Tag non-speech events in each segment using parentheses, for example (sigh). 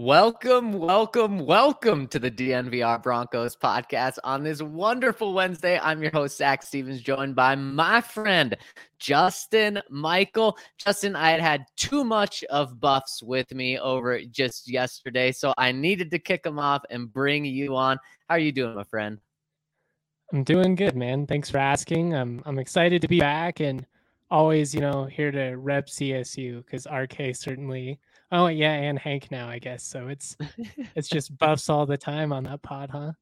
Welcome, welcome, welcome to the DNVR Broncos podcast on this wonderful Wednesday. I'm your host, Zac Stevens, joined by my friend, Justin Michael. Justin, I had had too much of buffs with me over just yesterday, so I needed to kick them off and bring you on. How are you doing, my friend? I'm doing good, man. Thanks for asking. I'm I'm excited to be back and always, you know, here to rep CSU because RK certainly Oh yeah, and Hank now, I guess. So it's (laughs) it's just buffs all the time on that pod, huh?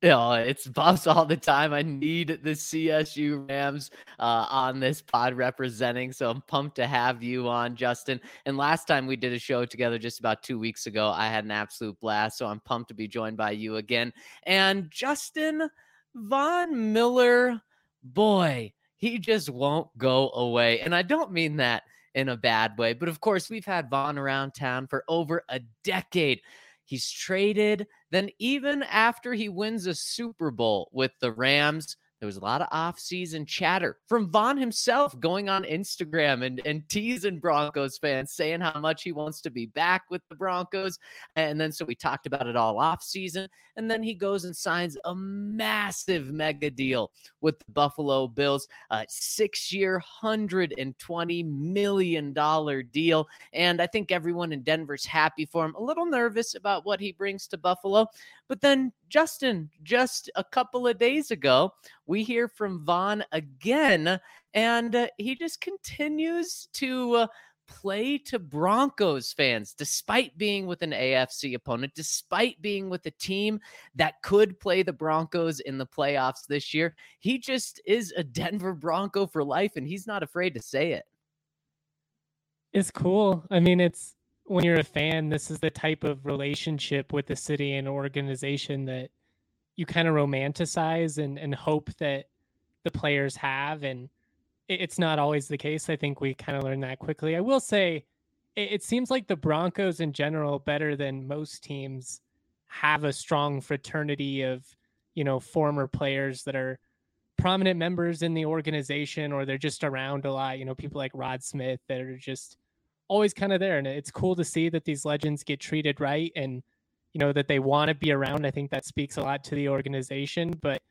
Yeah, it's buffs all the time. I need the CSU Rams uh, on this pod representing. So I'm pumped to have you on, Justin. And last time we did a show together just about two weeks ago, I had an absolute blast. So I'm pumped to be joined by you again. And Justin Von Miller, boy, he just won't go away. And I don't mean that in a bad way. But of course, we've had Von around town for over a decade. He's traded. Then, even after he wins a Super Bowl with the Rams, there was a lot of off-season chatter from Von himself going on Instagram and, and teasing Broncos fans, saying how much he wants to be back with the Broncos. And then so we talked about it all off-season. And then he goes and signs a massive mega deal with the Buffalo Bills, a six-year, $120 million deal. And I think everyone in Denver's happy for him, a little nervous about what he brings to Buffalo. But then, Justin, just a couple of days ago, we hear from Von again, and uh, he just continues to. Uh, play to Broncos fans, despite being with an AFC opponent, despite being with a team that could play the Broncos in the playoffs this year. He just is a Denver Bronco for life, and he's not afraid to say it. It's cool. I mean, it's when you're a fan, this is the type of relationship with the city and organization that you kind of romanticize and, and hope that the players have. And it's not always the case. I think we kind of learned that quickly. I will say it, it seems like the Broncos in general, better than most teams, have a strong fraternity of, you know, former players that are prominent members in the organization or they're just around a lot. You know, people like Rod Smith that are just always kind of there. And it's cool to see that these legends get treated right and, you know, that they want to be around. I think that speaks a lot to the organization. But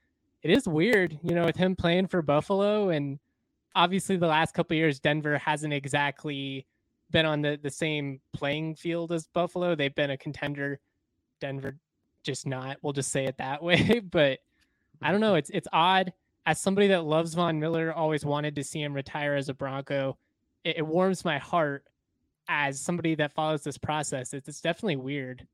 it is weird, you know, with him playing for Buffalo. And obviously, the last couple years, Denver hasn't exactly been on the, the same playing field as Buffalo. They've been a contender. Denver just not. We'll just say it that (laughs) way. but I don't know. It's it's odd. As somebody that loves Von Miller, always wanted to see him retire as a Bronco. It, it warms my heart as somebody that follows this process, it's, it's definitely weird.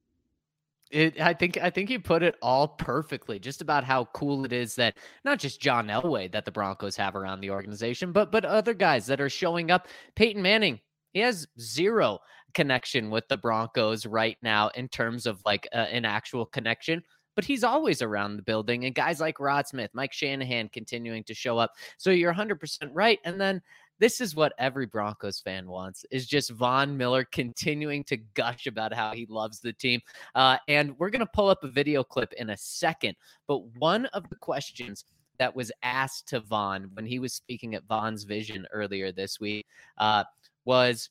It, I think I think you put it all perfectly. Just about how cool it is that not just John Elway that the Broncos have around the organization, but but other guys that are showing up. Peyton Manning, he has zero connection with the Broncos right now in terms of like uh, an actual connection but he's always around the building. And guys like Rod Smith, Mike Shanahan continuing to show up. So you're 100% right. And then this is what every Broncos fan wants is just Von Miller continuing to gush about how he loves the team. Uh, and we're going to pull up a video clip in a second. But one of the questions that was asked to Von when he was speaking at Von's Vision earlier this week uh, was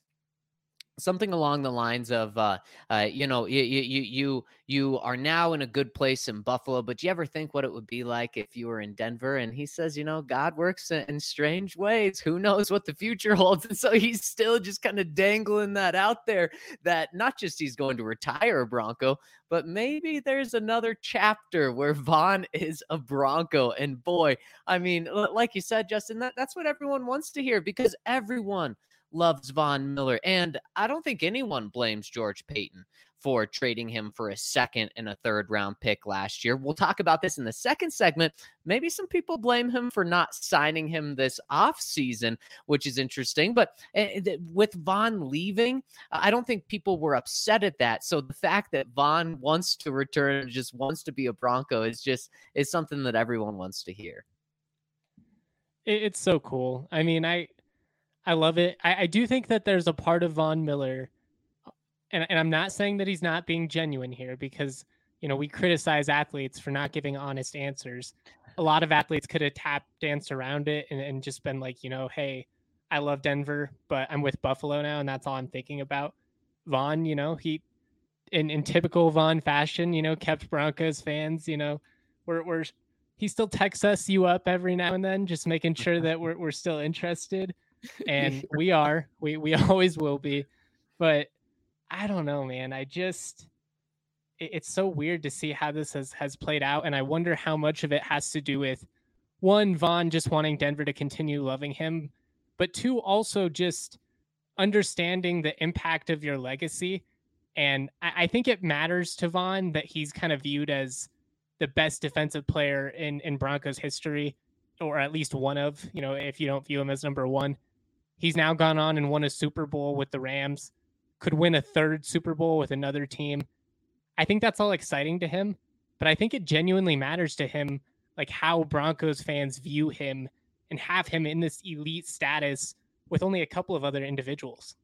something along the lines of uh, uh, you know you, you you you are now in a good place in buffalo but do you ever think what it would be like if you were in denver? And he says you know god works in strange ways. Who knows what the future (laughs) holds. And so he's still just kind of dangling that out there that not just he's going to retire a bronco but maybe there's another chapter where Von is a Bronco. And boy, I mean, like you said, Justin, that, that's what everyone wants to hear because everyone loves Von Miller. And I don't think anyone blames George Paton for trading him for a second and a third round pick last year. We'll talk about this in the second segment. Maybe some people blame him for not signing him this offseason, which is interesting. But eh, with Von leaving, I don't think people were upset at that. So the fact that Von wants to return, just wants to be a Bronco is just is something that everyone wants to hear. It's so cool. I mean, I I love it. I, I do think that there's a part of Von Miller, and, and I'm not saying that he's not being genuine here because, you know, we criticize athletes for not giving honest answers. A lot of athletes could have tap danced around it and, and just been like, you know, hey, I love Denver, but I'm with Buffalo now, and that's all I'm thinking about. Von, you know, he in, in typical Von fashion, you know, kept Broncos fans, you know, we're, we're he still texts us you up every now and then, just making sure that we're, we're still interested. And (laughs) we are, we, we (laughs) always will be. But I don't know, man. I just, it, it's so weird to see how this has, has played out. And I wonder how much of it has to do with one, Von just wanting Denver to continue loving him, but two, also just understanding the impact of your legacy. And I, I think it matters to Von that he's kind of viewed as the best defensive player in, in Broncos history, or at least one of, you know, if you don't view him as number one. He's now gone on and won a Super Bowl with the Rams, could win a third Super Bowl with another team. I think that's all exciting to him, but I think it genuinely matters to him like how Broncos fans view him and have him in this elite status with only a couple of other individuals.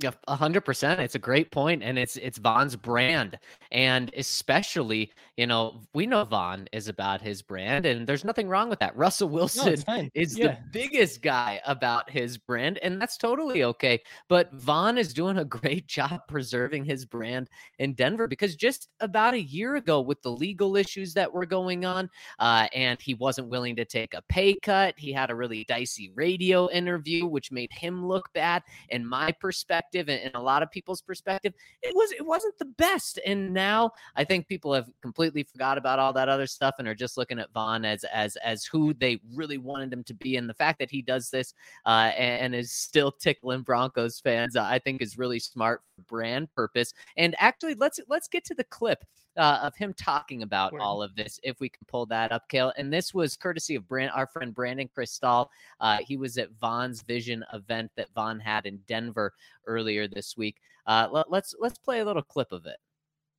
Yeah, a hundred percent. It's a great point, and it's it's Von's brand, and especially you know we know Von is about his brand, and there's nothing wrong with that. Russell Wilson no, is yeah. the biggest guy about his brand, and that's totally okay. But Von is doing a great (laughs) job preserving his brand in Denver because just about a year ago, with the legal issues that were going on, uh, and he wasn't willing to take a pay cut, he had a really dicey radio interview, which made him look bad. In my perspective perspective and, a lot of people's perspective, it was it wasn't the best. And now I think people have completely forgot about all that other stuff and are just looking at Von as as as who they really wanted him to be. And the fact that he does this uh, and, and, is still tickling Broncos fans, uh, I think is really smart brand purpose. And actually, let's let's get to the clip uh, of him talking about Word. all of this, if we can pull that up, Kale. And this was courtesy of Brand, our friend Brandon Krisztal. Uh, he was at Von's Vision event that Von had in Denver earlier this week. Uh, let, let's let's play a little clip of it.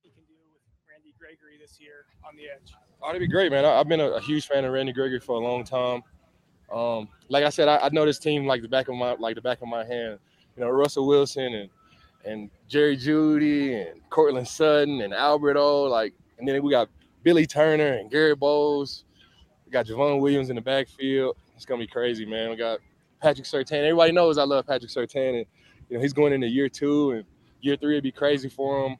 He can do with Randy Gregory this year on the edge. Oh, it'd be great, man. I, have been a, a, huge fan of Randy Gregory for a long time. Um, like I said, I, I know this team like the back of my like the back of my hand. You know, Russell Wilson and and Jerry Jeudy and Courtland Sutton and Albert O. Like, and then we got Billy Turner and Garett Bolles. We got Javon Williams in the backfield. It's gonna be crazy, man. We got Patrick Surtain. Everybody knows I love Patrick Surtain, and you know he's going into year two, and year three It'd be crazy for him.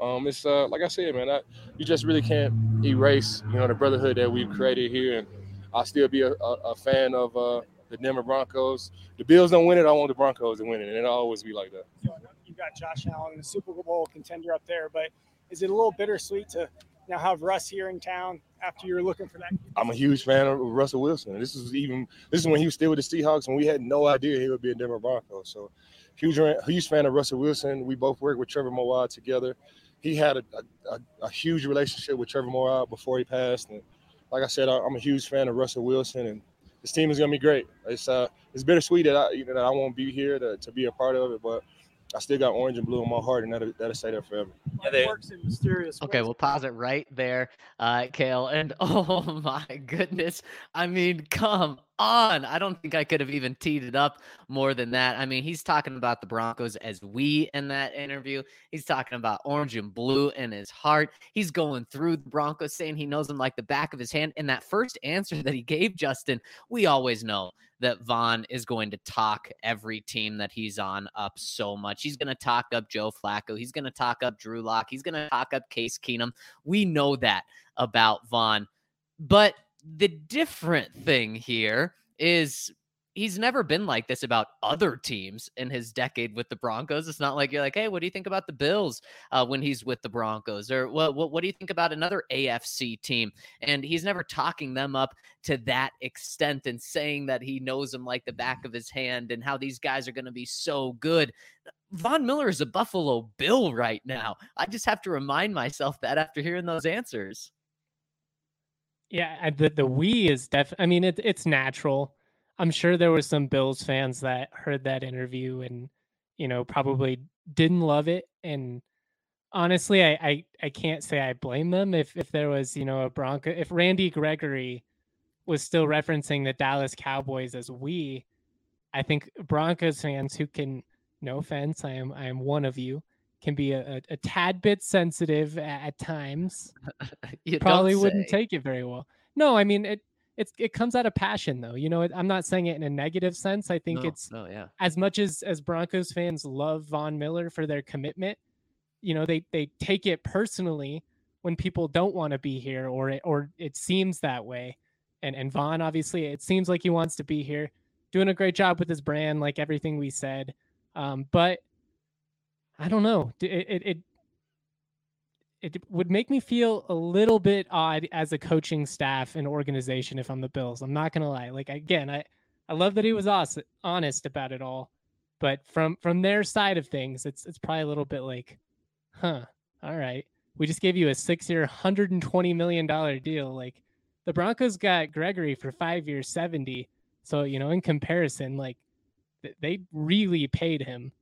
Um, it's uh, like I said, man. I, you just really can't erase, you know, the brotherhood that we've created here, and I'll still be a, a, a fan of uh, the Denver Broncos. The Bills don't win it. I want the Broncos to win it, and it'll always be like that got Josh Allen, the Super Bowl contender up there. But is it a little bittersweet to now have Russ here in town after you were looking for that? I'm a huge fan of Russell Wilson. This is even this is when he was still with the Seahawks, and we had no idea he would be a Denver Broncos. So huge huge fan of Russell Wilson. We both worked with Trevor Moawad together. He had a, a, a huge relationship with Trevor Moawad before he passed, and like I said, I'm a huge fan of Russell Wilson, and this team is gonna be great. It's uh, it's bittersweet that I you know, that I won't be here to, to be a part of it, but I still got orange and blue in my heart, and that'll, that'll stay there forever. Yeah, they, works in mysterious. Okay, we'll pause it right there, uh, Kale. And (laughs) oh my goodness, I mean, come on! I don't think I could have even teed it up more than that. I mean, he's talking about the Broncos as we in that interview. He's talking about orange and blue in his heart. He's going through the Broncos, saying he knows them like the back of his hand. And that first answer that he gave, Justin, we always know that Von is going to talk every team that he's on up so much. He's going to talk up Joe Flacco. He's going to talk up Drew Lock. He's going to talk up Case Keenum. We know that about Von. But the different thing here is he's never been like this about other teams in his decade with the Broncos. It's not like you're like, hey, what do you think about the Bills uh, when he's with the Broncos, or what, what what do you think about another AFC team? And he's never talking them up to that extent and saying that he knows them like the back of his hand and how these guys are going to be so good. Von Miller is a Buffalo Bill right now. I just have to remind myself that after hearing those answers. Yeah, the the we is definitely. I mean, it, it's natural I'm sure there were some Bills fans that heard that interview and you know probably didn't love it. And honestly, I I, I can't say I blame them if if there was you know a Bronco if Randy Gregory was still referencing the Dallas Cowboys as we. I think Broncos fans who can, no offense, I am I am one of you, can be a, a, a tad bit sensitive at, at times. (laughs) Probably wouldn't take it very well. No, I mean it it's it comes out of passion though. You know, I'm not saying it in a negative sense. I think no, it's no, yeah. as much as as Broncos fans love Von Miller for their commitment, you know, they they take it personally when people don't want to be here or it, or it seems that way. And and Von obviously it seems like he wants to be here, doing a great job with his brand, like everything we said. Um, but I don't know. It, it, it it would make me feel a little bit odd as a coaching staff and organization if I'm the Bills. I'm not gonna lie. Like again, I I love that he was honest about it all, but from from their side of things, it's it's probably a little bit like, huh, all right, we just gave you a six year, hundred and twenty million dollar deal. Like the Broncos got Gregory for five years, seventy. So you know, in comparison, like they really paid him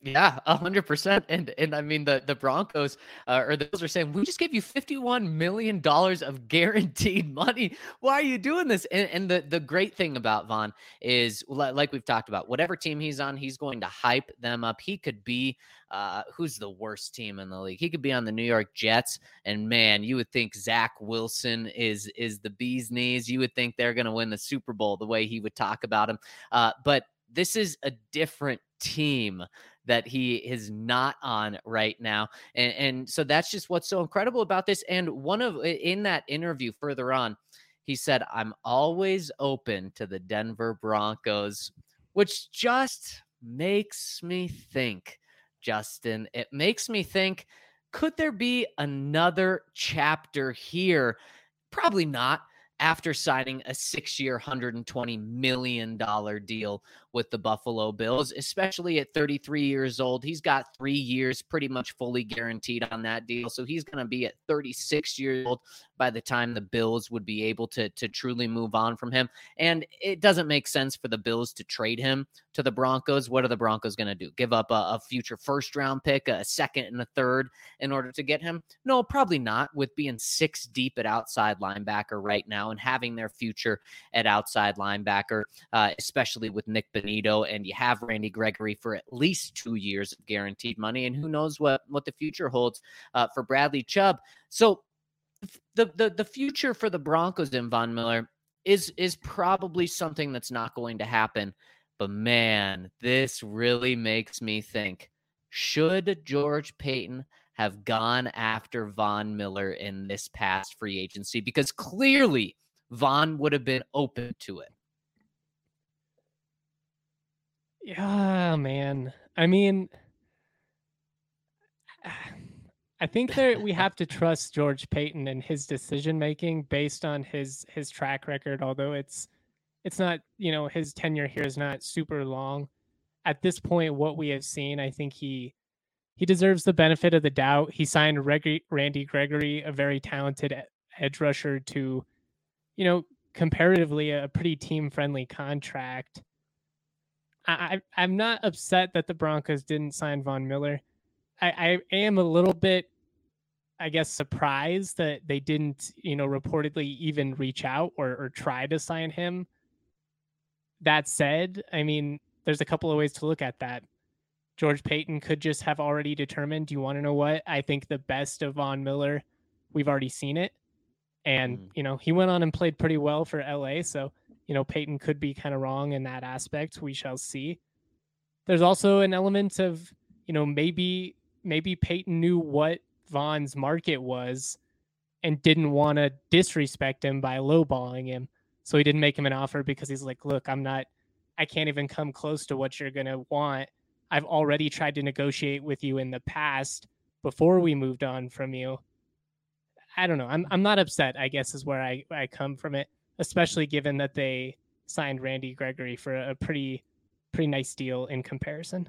yeah, hundred percent. And and I mean the the Broncos uh, or the Bills are saying we just gave you fifty one million dollars of guaranteed money. Why are you doing this? And, and the the great thing about Von is like we've talked about, whatever team he's on, he's going to hype them up. He could be uh, who's the worst team in the league? He could be on the New York Jets, and man, you would think Zach Wilson is is the bee's knees. You would think they're going to win the Super Bowl the way he would talk about him. Uh, but this is a different team that he is not on right now. And, and so that's just what's so incredible about this. And one of in that interview further on, he said, I'm always open to the Denver Broncos, which just makes me think, Justin, it makes me think, could there be another chapter here? Probably not after signing a six year, $120 million deal with the Buffalo Bills, especially at 33 years old. He's got three years pretty much fully guaranteed on that deal. So he's going to be at 36 years old by the time the Bills would be able to, to truly move on from him. And it doesn't make sense for the Bills to trade him to the Broncos. What are the Broncos going to do? Give up a, a future first round pick, a second and a third in order to get him? No, probably not. With being six deep at outside linebacker right now and having their future at outside linebacker, uh, especially with Nik Bonitto, and you have Randy Gregory for at least two years of guaranteed money, and who knows what what the future holds uh, for Bradley Chubb. So the the the future for the Broncos in Von Miller is is probably something that's not going to happen. But man, this really makes me think: Should George Paton have gone after Von Miller in this past free agency? Because clearly Von would have been open to it. Yeah, man. I mean, I think that we (laughs) have to trust George Paton and his decision making based on his his track record. Although it's it's not you know his tenure here is not super long. At this point, what we have seen, I think he he deserves the benefit of the doubt. He signed Reg- Randy Gregory, a very talented edge rusher, to you know comparatively a pretty team friendly contract. I, I am not upset that the Broncos didn't sign Von Miller. I, I am a little bit, I guess, surprised that they didn't, you know, reportedly even reach out or, or try to sign him. That said, I mean, there's a couple of ways to look at that. George Paton could just have already determined, do you want to know what? I think the best of Von Miller, we've already seen it. And, mm. you know, he went on and played pretty well for LA. So you know, Paton could be kind of wrong in that aspect. We shall see. There's also an element of, you know, maybe maybe Paton knew what Von's market was and didn't want to disrespect him by lowballing him. So he didn't make him an offer because he's like, look, I'm not I can't even come close to what you're gonna want. I've already tried to negotiate with you in the past before we moved on from you. I don't know. I'm I'm not upset, I guess is where I, I come from it especially given that they signed Randy Gregory for a pretty pretty nice deal in comparison.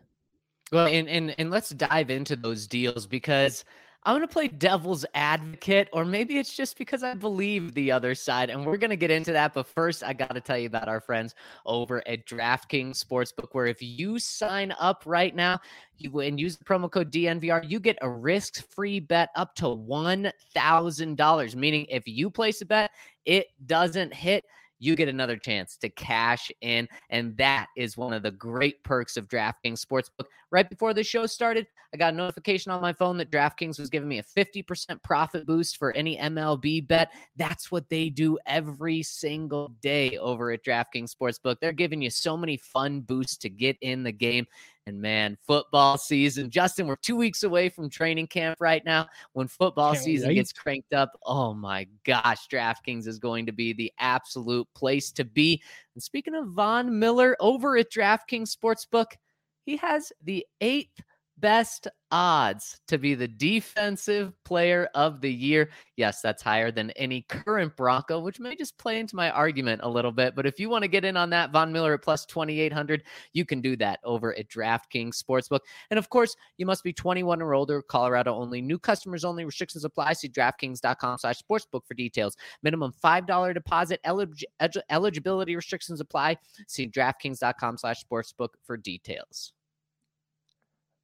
Well, and and and let's dive into those deals because I'm going to play devil's advocate, or maybe it's just because I believe the other side. And we're going to get into that. But first, I got to tell you about our friends over at DraftKings Sportsbook, where if you sign up right now you, and use the promo code DNVR, you get a risk free bet up to $1,000. Meaning, if you place a bet, it doesn't hit you get another chance to cash in. And that is one of the great perks of DraftKings Sportsbook. right before the show started, I got a notification on my phone that DraftKings was giving me a 50% profit boost for any MLB bet. That's what they do every single day over at DraftKings Sportsbook. They're giving you so many fun boosts to get in the game. And man, football season. Justin, we're two weeks away from training camp right now. When football Can't season wait. gets cranked up, oh my gosh, DraftKings is going to be the absolute place to be. And speaking of Von Miller over at DraftKings Sportsbook, he has the eighth best odds to be the defensive player of the year. Yes, that's higher than any current Bronco, which may just play into my argument a little bit. But if you want to get in on that, Von Miller at plus 2,800, you can do that over at DraftKings Sportsbook. And of course, you must be 21 or older, Colorado only, new customers only, restrictions apply. See DraftKings.com slash sportsbook for details. Minimum $5 deposit, elig- eligibility restrictions apply. See DraftKings.com slash sportsbook for details.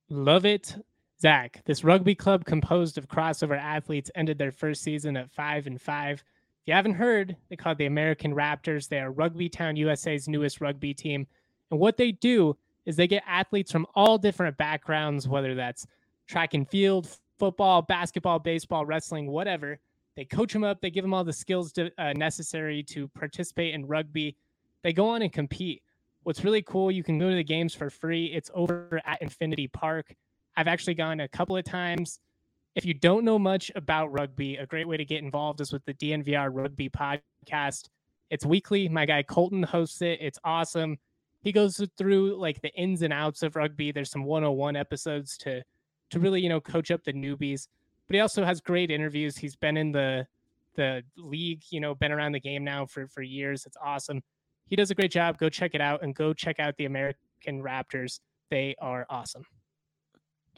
Love it. Zac, this rugby club composed of crossover athletes ended their first season at five and five. If you haven't heard, they call it the American Raptors. They are Rugby Town USA's newest rugby team. And what they do is they get athletes from all different backgrounds, whether that's track and field, football, basketball, baseball, wrestling, whatever. They coach them up, they give them all the skills to, uh, necessary to participate in rugby. They go on and compete. What's really cool, you can go to the games for free. It's over at Infinity Park. I've actually gone a couple of times. If you don't know much about rugby, a great way to get involved is with the DNVR Rugby Podcast. It's weekly. My guy Colton hosts it. It's awesome. He goes through like the ins and outs of rugby. There's some 101 episodes to to really, you know, coach up the newbies. But he also has great interviews. He's been in the the league, you know, been around the game now for for years. It's awesome he does a great job. Go check it out and go check out the American Raptors. They are awesome.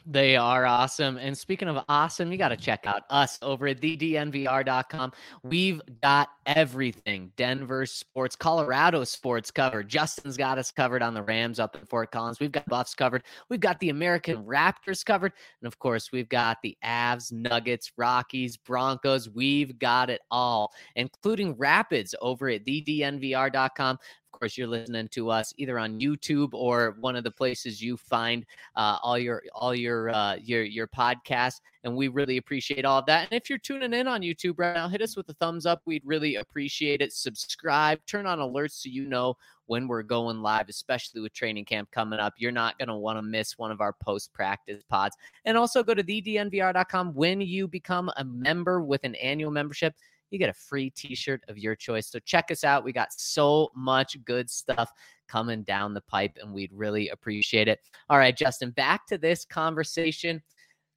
They are awesome. And speaking of awesome, you got to check out us over at thednvr.com. We've got everything Denver sports, Colorado sports covered. Justin's got us covered on the Rams up in Fort Collins. We've got Buffs covered. We've got the American Raptors covered. And of course, we've got the Avs, Nuggets, Rockies, Broncos. We've got it all, including Rapids over at thednvr.com course, you're listening to us either on YouTube or one of the places you find uh, all your all your uh, your your podcasts. And we really appreciate all of that. And if you're tuning in on YouTube right now, hit us with a thumbs up. We'd really appreciate it. Subscribe, turn on alerts so you know when we're going live, especially with training camp coming up. You're not going to want to miss one of our post practice pods. And also go to thednvr.com when you become a member with an annual membership you get a free t-shirt of your choice. So check us out. We got so much good stuff coming down the pipe and we'd really appreciate it. All right, Justin, back to this conversation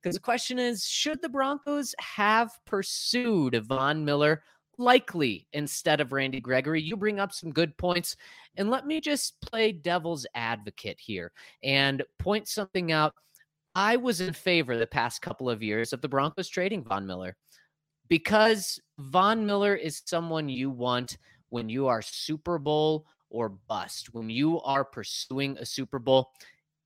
because the question is should the Broncos have pursued Von Miller likely instead of Randy Gregory? You bring up some good points. And let me just play devil's advocate here and point something out. I was in favor the past couple of years of the Broncos trading Von Miller because Von Miller is someone you want when you are Super Bowl or bust, when you are pursuing a Super Bowl.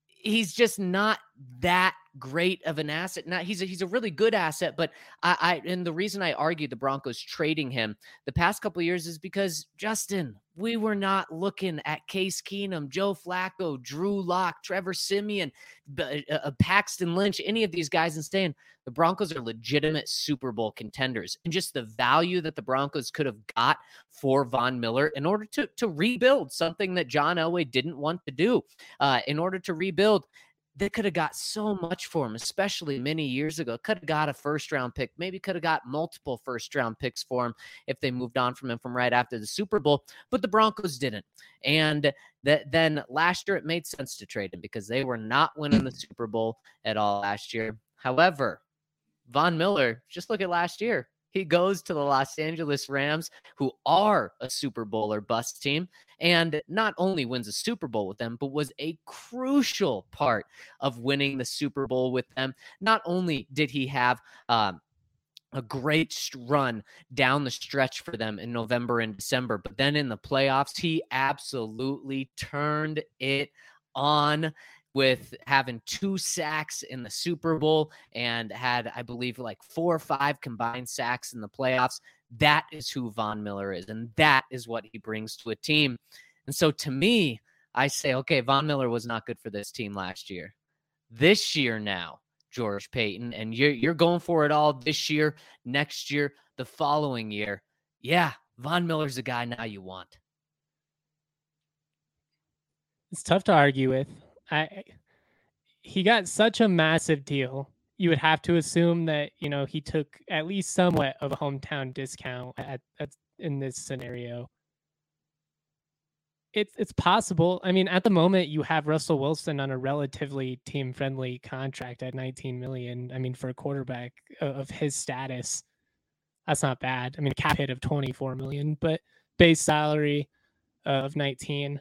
He's just not that great of an asset. Now he's a, he's a really good asset, but I, I and the reason I argued the Broncos trading him the past couple years is because Justin, we were not looking at Case Keenum, Joe Flacco, Drew Lock, Trevor Siemian, uh, uh, Paxton Lynch, any of these guys, and saying the Broncos are legitimate Super Bowl contenders, and just the value that the Broncos could have got for Von Miller in order to to rebuild something that John Elway didn't want to do, uh, in order to rebuild they could have got so much for him, especially many years ago. Could have got a first round pick, maybe could have got multiple first round picks for him if they moved on from him from right after the Super Bowl. But the Broncos didn't. And that then last year it made sense to trade him because they were not winning the Super Bowl at all last year. However, Von Miller, just look at last year. He goes to the Los Angeles Rams, who are a Super Bowl or bust team, and not only wins a Super Bowl with them, but was a crucial part of winning the Super Bowl with them. Not only did he have um, a great run down the stretch for them in November and December. But then in the playoffs, he absolutely turned it on with having two sacks in the Super Bowl and had, I believe, like four or five combined sacks in the playoffs. That is who Von Miller is, and that is what he brings to a team. And so to me, I say, okay, Von Miller was not good for this team last year. this year now, George Paton, and you're you're going for it all this year, next year, the following year. Yeah, Von Miller's the guy now you want. It's tough to argue with. I he got such a massive deal. You would have to assume that you know he took at least somewhat of a hometown discount at, at in this scenario. It's it's possible. I mean, at the moment, you have Russell Wilson on a relatively team friendly contract at 19 million. I mean, for a quarterback of his status, that's not bad. I mean, a cap hit of 24 million, but base salary of 19.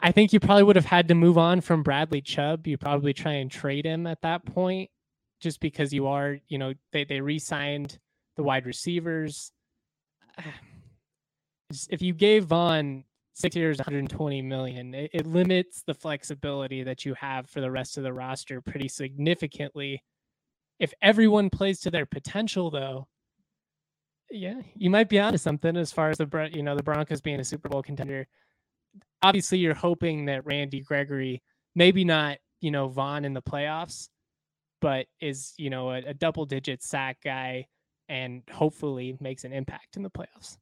I think you probably would have had to move on from Bradley Chubb. You probably try and trade him at that point, just because you are, you know, they they re-signed the wide receivers. (sighs) If you gave Von six years, 120 million, it, it limits the flexibility that you have for the rest of the roster pretty significantly. If everyone plays to their potential, though, yeah, you might be onto something as far as the you know the Broncos being a Super Bowl contender obviously you're hoping that Randy Gregory, maybe not, you know, Von in the playoffs, but is, you know, a, a double digit sack guy and hopefully makes an impact in the playoffs.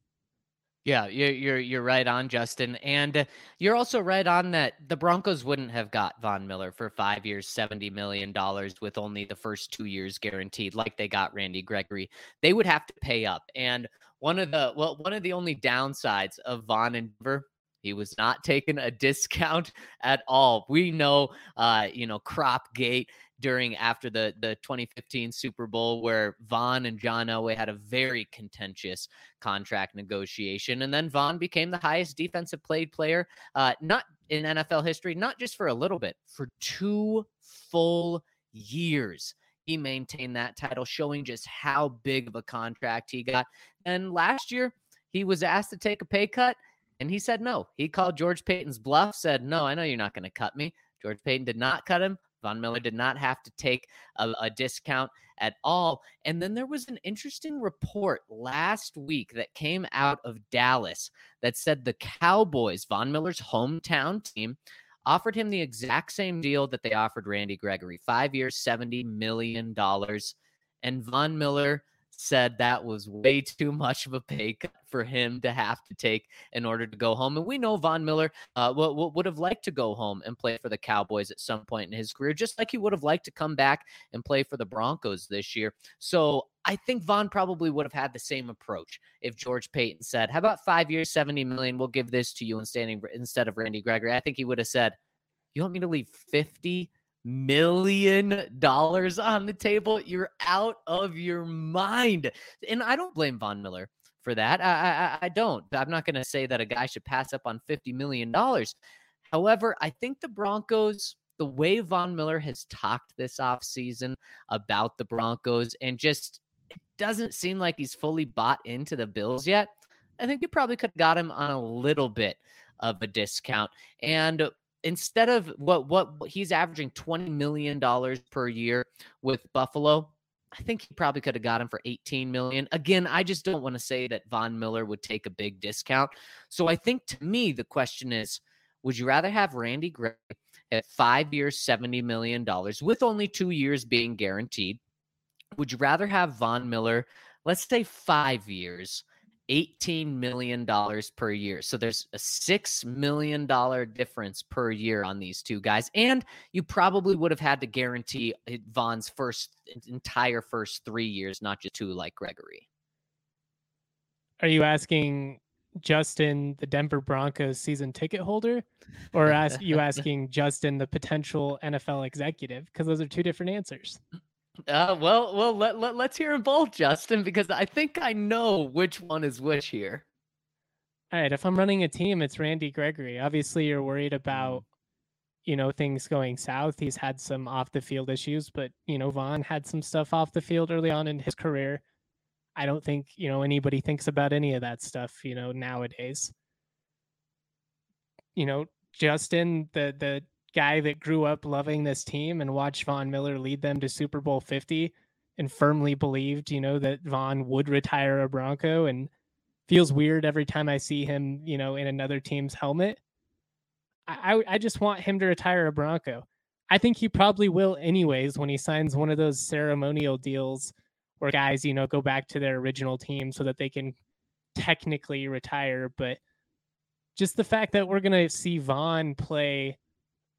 Yeah, you're you're you're right on, Justin, and you're also right on that the Broncos wouldn't have got Von Miller for five years, seventy million dollars, with only the first two years guaranteed, like they got Randy Gregory. They would have to pay up, and one of the well, one of the only downsides of Von and Denver he was not taking a (laughs) discount at all. We know, uh, you know, Cropgate during after the the 2015 Super Bowl where Von and John Elway had a very contentious contract negotiation, and then Von became the highest defensive played player, uh, not in NFL history, not just for a little bit, for two full years. He maintained that title, showing just how big of a contract he got. And last year, he was asked to take a pay cut and he said no. He called George Paton's bluff, said, No, I know you're not going to cut me. George Paton did not cut him. Von Miller did not have to take a, a, discount at all. And then there was an interesting report last week that came out of Dallas that said the Cowboys, Von Miller's hometown team, offered him the exact same deal that they offered Randy Gregory five years, $70 million. And Von Miller said that was way too much of a pay cut for him to have to take in order to go home. And we know Von Miller uh, w- would have liked to go home and play for the Cowboys at some point in his career, just like he would have liked to come back and play for the Broncos this year. So I think Von probably would have had the same approach if George Paton said, How about five years, 70 million? We'll give this to you instead of Randy Gregory. I think he would have said, You want me to leave 50 million dollars on the table. You're out of your mind. And I don't blame Von Miller for that. I, I, I don't. I'm not going to say that a guy should pass up on $50 million. However, I think the Broncos, the way Von Miller has talked this offseason about the Broncos and just it doesn't seem like he's fully bought into the Bills yet. I think you probably could have got him on a little bit of a discount. And instead of what what he's averaging 20 million dollars per year with Buffalo, I think he probably could have got him for 18 million. Again, I just don't want to say that Von Miller would take a big discount. So I think to me the question is, would you rather have Randy Gray at 5 years, 70 million dollars with only 2 years being guaranteed? Would you rather have Von Miller, let's say 5 years, $18 million per year. So there's a $6 million difference per year on these two guys. And you probably would have had to guarantee Von's first entire first three years, not just two like Gregory. Are you asking Justin, the Denver Broncos season ticket holder, or (laughs) ask you asking Justin, the potential NFL executive? Because those are two different answers. Uh, well, well, let, let, let's hear them both, Justin, because I think I know which one is which here. All right. If I'm running a team, it's Randy Gregory. Obviously, you're worried about, you know, things going south. He's had some off the field issues, but, you know, Von had some stuff off the field early on in his career. I don't think, you know, anybody thinks about any of that stuff, you know, nowadays. You know, Justin, the the guy that grew up loving this team and watched Von Miller lead them to Super Bowl 50 and firmly believed, you know, that Von would retire a Bronco and feels weird every time I see him, you know, in another team's helmet. I, I, I just want him to retire a Bronco. I think he probably will anyways when he signs one of those ceremonial deals where guys, you know, go back to their original team so that they can technically retire. But just the fact that we're going to see Von play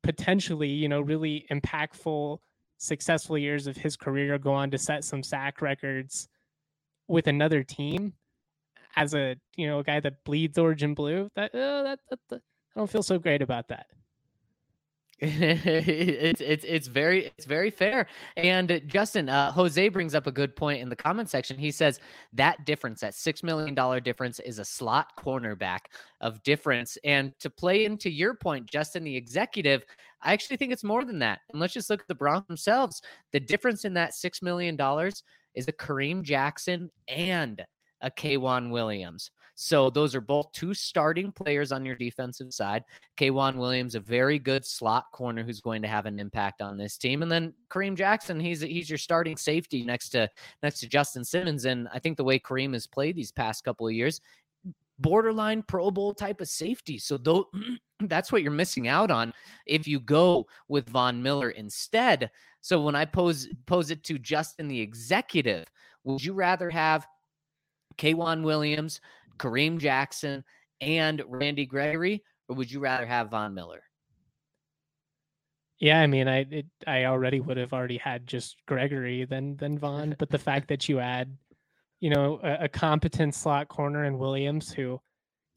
potentially, you know, really impactful, successful years of his career, go on to set some sack records with another team as a, you know, a guy that bleeds orange and blue. That, uh, that, that, that I don't feel so great about that. (laughs) it's it's it's very it's very fair. And Justin, uh, Jose brings up a good point in the comment section. He says that difference, that six million dollar difference, is a slot cornerback of difference. And to play into your point, Justin, the executive, I actually think it's more than that. And let's just look at the Broncos themselves. The difference in that six million dollars is a Kareem Jackson and a K'Waun Williams. So those are both two starting players on your defensive side. K'Waun Williams, a very good slot corner who's going to have an impact on this team. And then Kareem Jackson, he's he's your starting safety next to next to Justin Simmons. And I think the way Kareem has played these past couple of years, borderline Pro Bowl type of safety. So though (clears throat) that's what you're missing out on if you go with Von Miller instead. So when I pose pose it to Justin the executive, would you rather have K'Waun Williams, Kareem Jackson, and Randy Gregory, or would you rather have Von Miller? Yeah, I mean, I it, I already would have already had just Gregory than than Von, but the fact that you add, you know, a, a competent slot corner in Williams who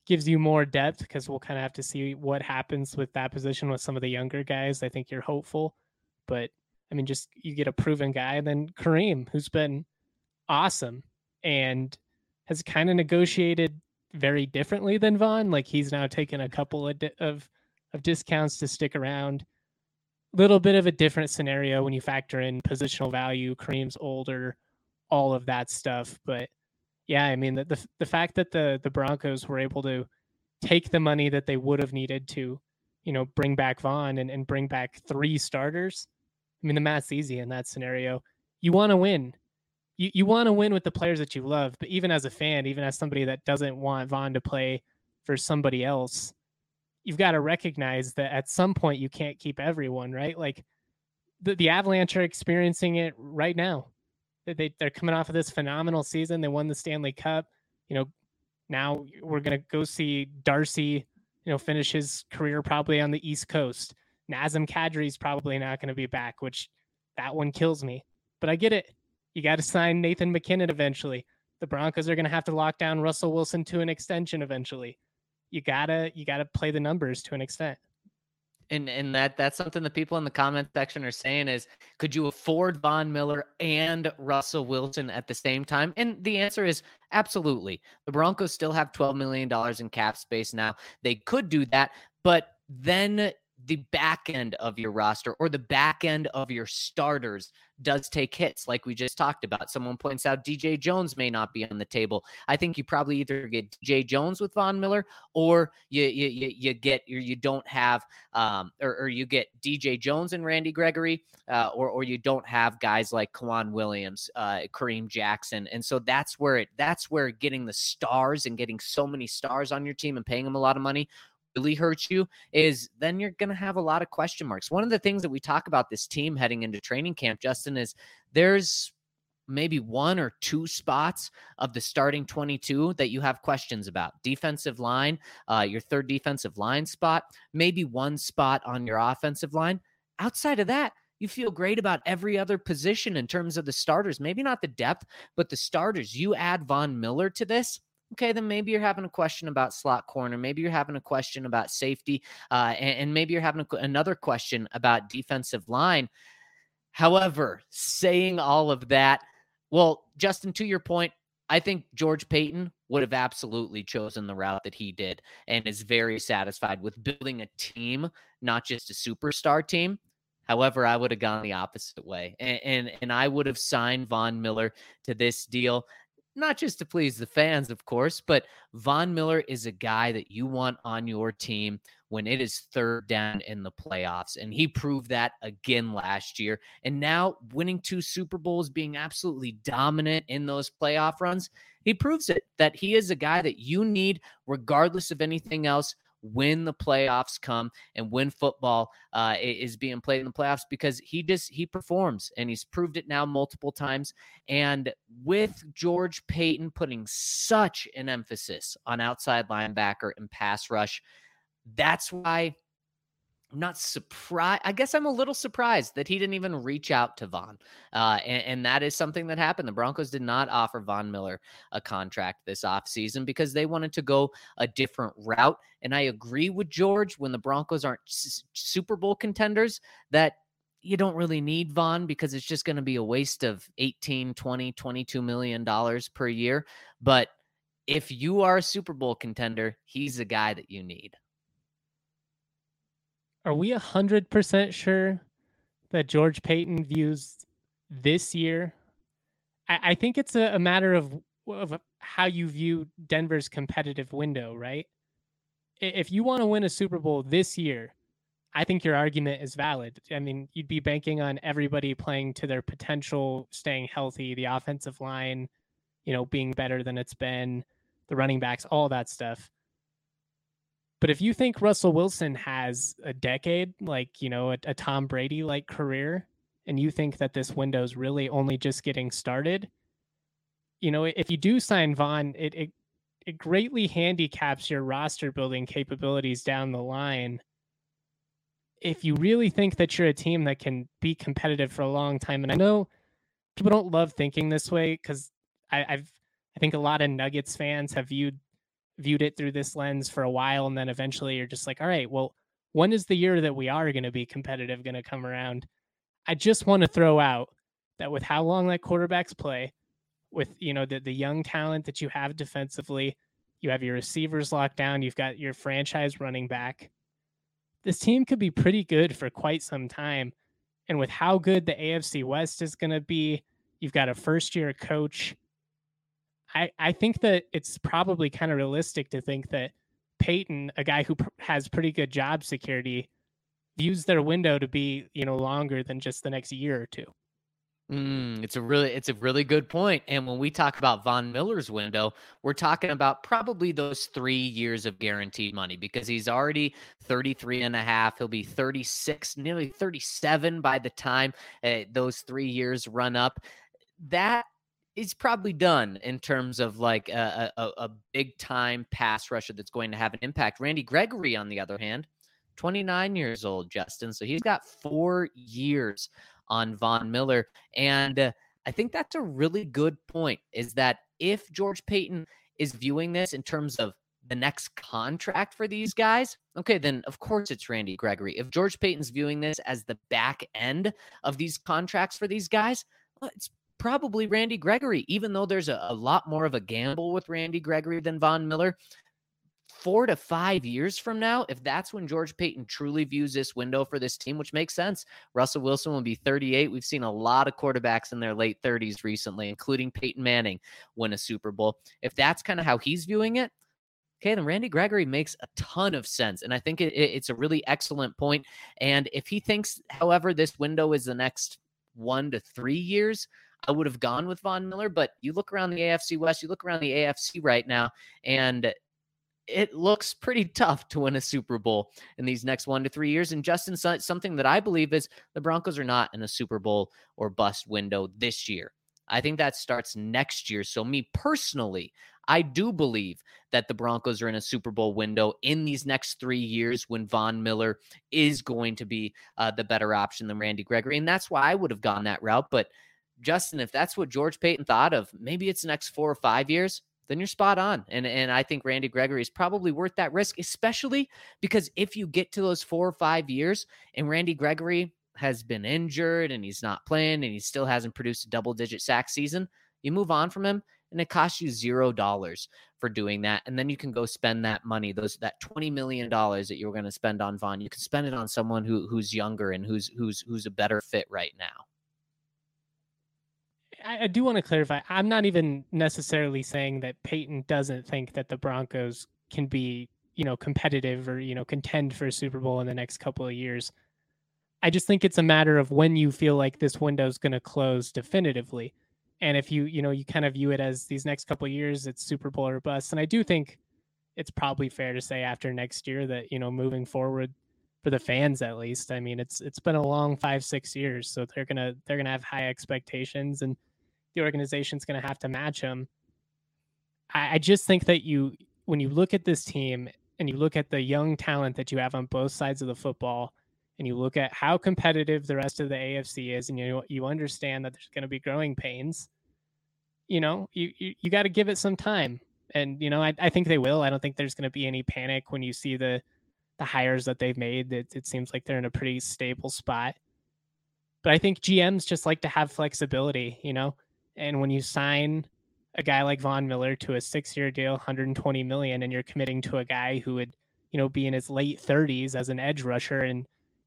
gives you more depth because we'll kind of have to see what happens with that position with some of the younger guys. I think you're hopeful, but I mean, just you get a proven guy, and then Kareem, who's been awesome and has kind of negotiated very differently than Von. Like he's now taken a couple of, di- of of discounts to stick around. Little bit of a different scenario when you factor in positional value. Kareem's older, all of that stuff. But yeah, I mean the the, the fact that the the Broncos were able to take the money that they would have needed to, you know, bring back Von and, and bring back three starters. I mean, the math's easy in that scenario. You want to win you, you want to win with the players that you love, but even as a fan, even as somebody that doesn't want Von to play for somebody else, you've got to recognize that at some point you can't keep everyone, right? Like the, the Avalanche are experiencing it right now. They, they're coming off of this phenomenal season. They won the Stanley Cup. You know, now we're going to go see Darcy, you know, finish his career probably on the East Coast. Nazem Kadri's probably not going to be back, which that one kills me. But I get it. You got to sign Nathan MacKinnon eventually. The Broncos are going to have to lock down Russell Wilson to an extension eventually. You gotta you gotta play the numbers to an extent. And and that that's something the people in the comment section are saying is could you afford Von Miller and Russell Wilson at the same time? And the answer is absolutely. The Broncos still have 12 million dollars in cap space now. They could do that, but then the back end of your roster or the back end of your starters does take hits, like we just talked about. Someone points out DJ Jones may not be on the table. I think you probably either get DJ Jones with Von Miller, or you you you, you get or you don't have, um, or, or you get DJ Jones and Randy Gregory, uh, or or you don't have guys like K'Waun Williams, uh, Kareem Jackson, and so that's where it that's where getting the stars and getting so many stars on your team and paying them a lot of money really hurt you is then you're going to have a lot of question marks. One of the things that we talk about this team heading into training camp, Justin, is there's maybe one or two spots of the starting 22 that you have questions about. Defensive line, uh, your third defensive line spot, maybe one spot on your offensive line. Outside of that, you feel great about every other position in terms of the starters. Maybe not the depth, but the starters. You add Von Miller to this okay, then maybe you're having a question about slot corner. Maybe you're having a question about safety. Uh, and, and, maybe you're having a, another question about defensive line. However, saying all of that, well, Justin, to your point, I think George Paton would have absolutely chosen the route that he did and is very satisfied with building a team, not just a superstar team. However, I would have gone the opposite way, and, and and, I would have signed Von Miller to this deal not just to please the fans, of course, but Von Miller is a guy that you want on your team when it is third down in the playoffs. And he proved that again last year. And now winning two Super Bowls, being absolutely dominant in those playoff runs, he proves it that he is a guy that you need, regardless of anything else, when the playoffs come and when football uh, is being played in the playoffs because he just he performs and he's proved it now multiple times. And with George Paton putting such an emphasis on outside linebacker and pass rush, that's why I'm not surprised. I guess I'm a little surprised that he didn't even reach out to Von. Uh, and, and, that is something that happened. The Broncos did not offer Von Miller a contract this offseason because they wanted to go a different route. And I agree with George when the Broncos aren't s- Super Bowl contenders that you don't really need Von because it's just going to be a waste of 18, 20, 22 million dollars per year. But if you are a Super Bowl contender, he's the guy that you need are we a hundred percent sure that George Paton views this year? I, I think it's a, a matter of of how you view Denver's competitive window, right? If you want to win a Super Bowl this year, I think your argument is valid. I mean, you'd be banking on everybody playing to their potential, staying healthy, the offensive line, you know, being better than it's been, the running backs, all that stuff. But if you think Russell Wilson has a decade, like, you know, a, a Tom Brady like career, and you think that this window is really only just getting started, you know, if you do sign Von, it, it it greatly handicaps your roster building capabilities down the line. If you really think that you're a team that can be competitive for a long time, and I know people don't love thinking this way because I've I think a lot of Nuggets fans have viewed viewed it through this lens for a while and then eventually you're just like all right well when is the year that we are going to be competitive going to come around? I just want to throw out that with how long that quarterbacks play with you know the, the young talent that you have defensively you have your receivers locked down you've got your franchise running back this team could be pretty good for quite some time and with how good the afc west is going to be you've got a first year coach I, I think that it's probably kind of realistic to think that Paton, a guy who pr- has pretty good job security, views their window to be you know longer than just the next year or two. Mm, it's a really it's a really good point. And when we talk about Von Miller's window, we're talking about probably those 3 years of guaranteed money because he's already 33 and a half. He'll be 36, nearly 37 by the time uh, those 3 years run up. That is probably done in terms of like a, a, a big time pass rusher that's going to have an impact. Randy Gregory, on the other hand, 29 years old, Justin. So he's got four years on Von Miller. And uh, I think that's a really good point is that if George Paton is viewing this in terms of the next contract for these guys, okay, then of course it's Randy Gregory. If George Paton's viewing this as the back end of these contracts for these guys, well, it's probably Randy Gregory, even though there's a, a lot more of a gamble with Randy Gregory than Von Miller. Four to five years from now, if that's when George Paton truly views this window for this team, which makes sense, Russell Wilson will be 38. We've seen a lot of quarterbacks in their late 30s recently, including Peyton Manning win a Super Bowl. If that's kind of how he's viewing it, okay, then Randy Gregory makes a ton of sense. And I think it, it, it's a really excellent point. And if he thinks, however, this window is the next one to three years, I would have gone with Von Miller. But you look around the AFC West, you look around the AFC right now, and it looks pretty (laughs) tough to win a Super Bowl in these next one to three years. And Justin, something that I believe is the Broncos are not in a Super Bowl or bust window this year. I think that starts next year. So, me personally, I do believe that the Broncos are in a Super Bowl window in these next three years when Von Miller is going to be uh, the better option than Randy Gregory. And that's why I would have gone that route. But Justin, if that's what George Paton thought of, maybe it's next four or five years, then you're spot on. And and I think Randy Gregory is probably worth that risk, especially because if you get to those four or five years and Randy Gregory has been injured and he's not playing and he still hasn't produced a double digit sack season, you move on from him and it costs you zero dollars for doing that. And then you can go spend that money, those that twenty million dollars that you're going to spend on Von. You can spend it on someone who who's younger and who's who's who's a better fit right now. I, I do want to clarify. I'm not even necessarily saying that Paton doesn't think that the Broncos can be, you know, competitive or you know contend for a Super Bowl in the next couple of years. I just think it's a matter of when you feel like this window is going to close definitively, and if you you know you kind of view it as these next couple of years, it's Super Bowl or bust. And I do think it's probably fair to say after next year that you know moving forward for the fans at least. I mean, it's it's been a long five six years, so they're gonna they're gonna have high expectations, and the organization's gonna have to match them. I, I just think that you when you look at this team and you look at the young talent that you have on both sides of the football, and you look at how competitive the rest of the AFC is, and you you understand that there's going to be growing pains. You know, you you, you got to give it some time, and you know, I, I think they will. I don't think there's going to be any panic when you see the the hires that they've made. It, it seems like they're in a pretty stable spot. But I think GMs just like to have flexibility, you know. And when you sign a guy like Von Miller to a six-year deal, 120 million, and you're committing to a guy who would, you know, be in his late 30s as an edge rusher and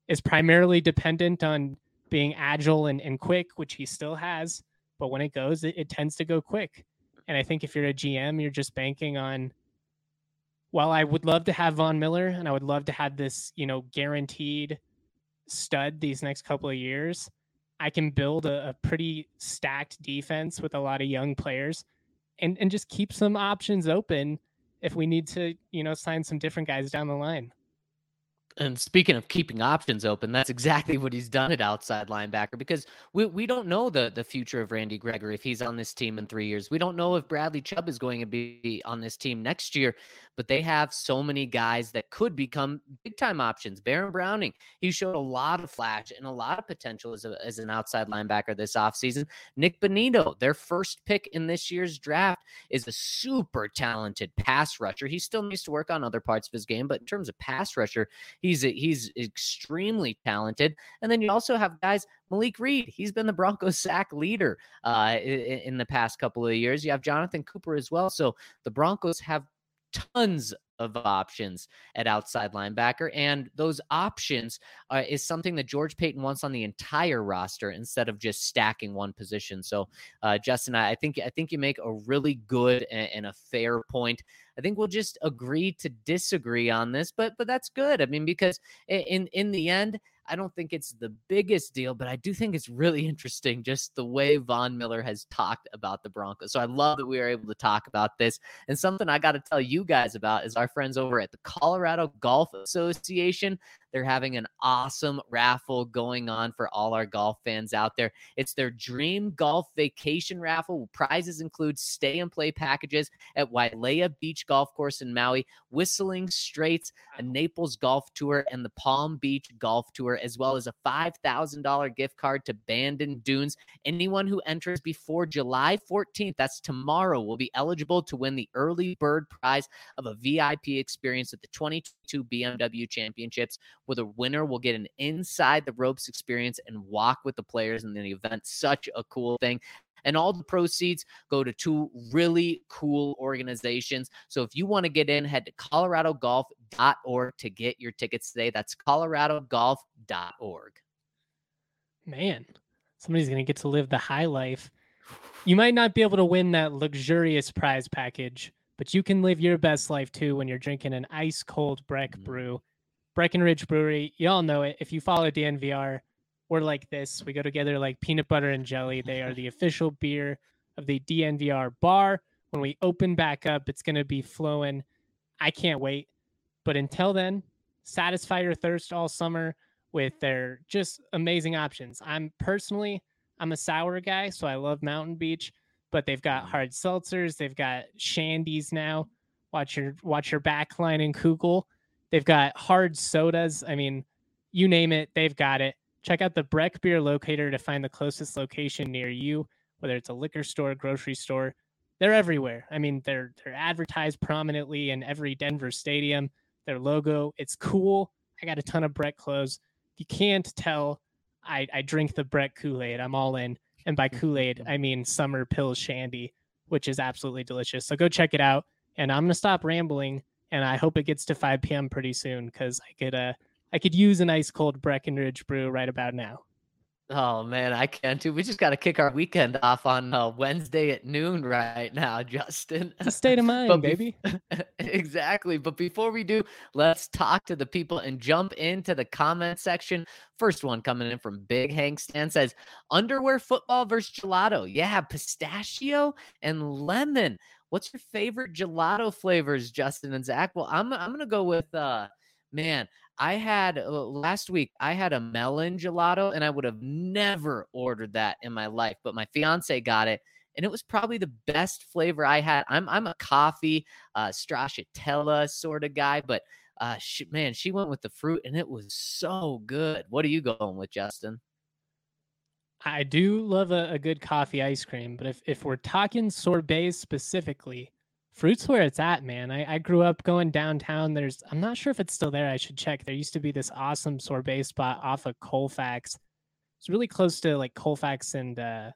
is primarily dependent on being agile and, and quick, which he still has. But when it goes, it, it tends to go quick. And I think if you're a GM, you're just banking on while I would love to have Von Miller and I would love to have this, you know, guaranteed stud these next couple of years, I can build a, a, pretty stacked defense with a lot of young players and, and just keep some options open if we need to, you know, sign some different guys down the line and speaking of keeping options open, that's exactly what he's done at outside linebacker because we, we don't know the, the future of Randy Gregory if he's on this team in three years. We don't know if Bradley Chubb is going to be on this team next year, but they have so many guys that could become big time options. Baron Browning, he showed a lot of flash and a lot of potential as, a, as an outside linebacker this offseason. Nick Bonitto, their first pick in this year's draft, is a super talented pass rusher. He still needs to work on other parts of his game, but in terms of pass rusher, He's he's extremely talented. And then you also have guys Malik Reed. He's been the Broncos sack leader uh, in, in the past couple of years. You have Jonathan Cooper as well. So the Broncos have tons of options at outside linebacker. And those options uh, is something that George Paton wants on the entire roster instead of just stacking one position. So, uh, Justin, I think I think you make a really good and, and a fair point. I think we'll just agree to disagree on this, but but that's good. I mean, because in in the end, I don't think it's the biggest deal, but I do think it's really (laughs) interesting just the way Von Miller has talked about the Broncos. So I love that we are able to talk about this. And something I got to tell you guys about is our friends over at the Colorado Golf Association. They're having an awesome raffle going on for all our golf fans out there. It's their dream golf vacation raffle. Prizes include stay and play packages at Wailea Beach Golf Course in Maui, Whistling Straits, a Naples golf tour, and the Palm Beach Golf Tour, as well as a $5,000 gift card to Bandon Dunes. Anyone who enters before July 14th, that's tomorrow, will be eligible to win the early bird prize of a VIP experience at the 2022 BMW Championships where the winner will get an inside the ropes experience and walk with the players in the event. Such a cool thing. And all the proceeds go to two really cool organizations. So if you want to get in, head to coloradogolf.org to get your tickets today. That's coloradogolf.org. Man, somebody's going to get to live the high life. You might not be able to win that luxurious prize package, but you can live your best life too when you're drinking an ice cold Breck mm-hmm. brew Breckenridge Brewery. You all know it. If you follow DNVR, we're like this. We go together like peanut butter and jelly. They are the official beer of the DNVR bar. When we open back up, it's going to be flowing. I can't wait. But until then, satisfy your thirst all summer with their just amazing options. I'm personally, I'm a sour guy, so I love Mountain Beach, but they've got mm-hmm. hard seltzers, they've got shandies now. Watch your watch your backline in Kugel. They've got hard sodas. I mean, you name it, they've got it. Check out the Breck Beer Locator to find the closest location near you, whether it's a liquor store, grocery store. They're everywhere. I mean, they're they're advertised prominently in every Denver stadium. Their logo, it's cool. I got a ton of Breck clothes. If you can't tell, I, I drink the Breck Kool-Aid. I'm all in. And by Kool-Aid, I mean summer pill shandy, which is absolutely delicious. So go check it out. And I'm gonna stop rambling and I hope it gets to 5 p.m. pretty soon because I could uh I could use an ice cold Breckenridge brew right about now. Oh man, I can too. We just got to kick our weekend off on uh, Wednesday at noon right now, (laughs) Justin. A state of mind, But baby. (laughs) exactly. But before we do, let's talk to the people and jump into the comment section. First one coming in from Big Hank Stan says, underwear football versus gelato. Yeah, pistachio and lemon. What's your favorite gelato flavors, Justin and Zac? Well, I'm I'm gonna go with uh man, I had uh, last week I had a melon gelato and I would have never ordered that in my life, but my fiance got it and it was probably the best flavor I had. I'm I'm a coffee uh stracciatella sort of guy, but uh she, man, she went with the fruit and it was so good. What are you going with, Justin? I do love a, a good coffee ice cream, but if, if we're talking sorbets specifically, fruit's where it's at, man. I, I grew up going downtown. There's, I'm not sure if it's still there. I should check. There used to be this awesome sorbet spot off of Colfax. It's really close to like Colfax and uh,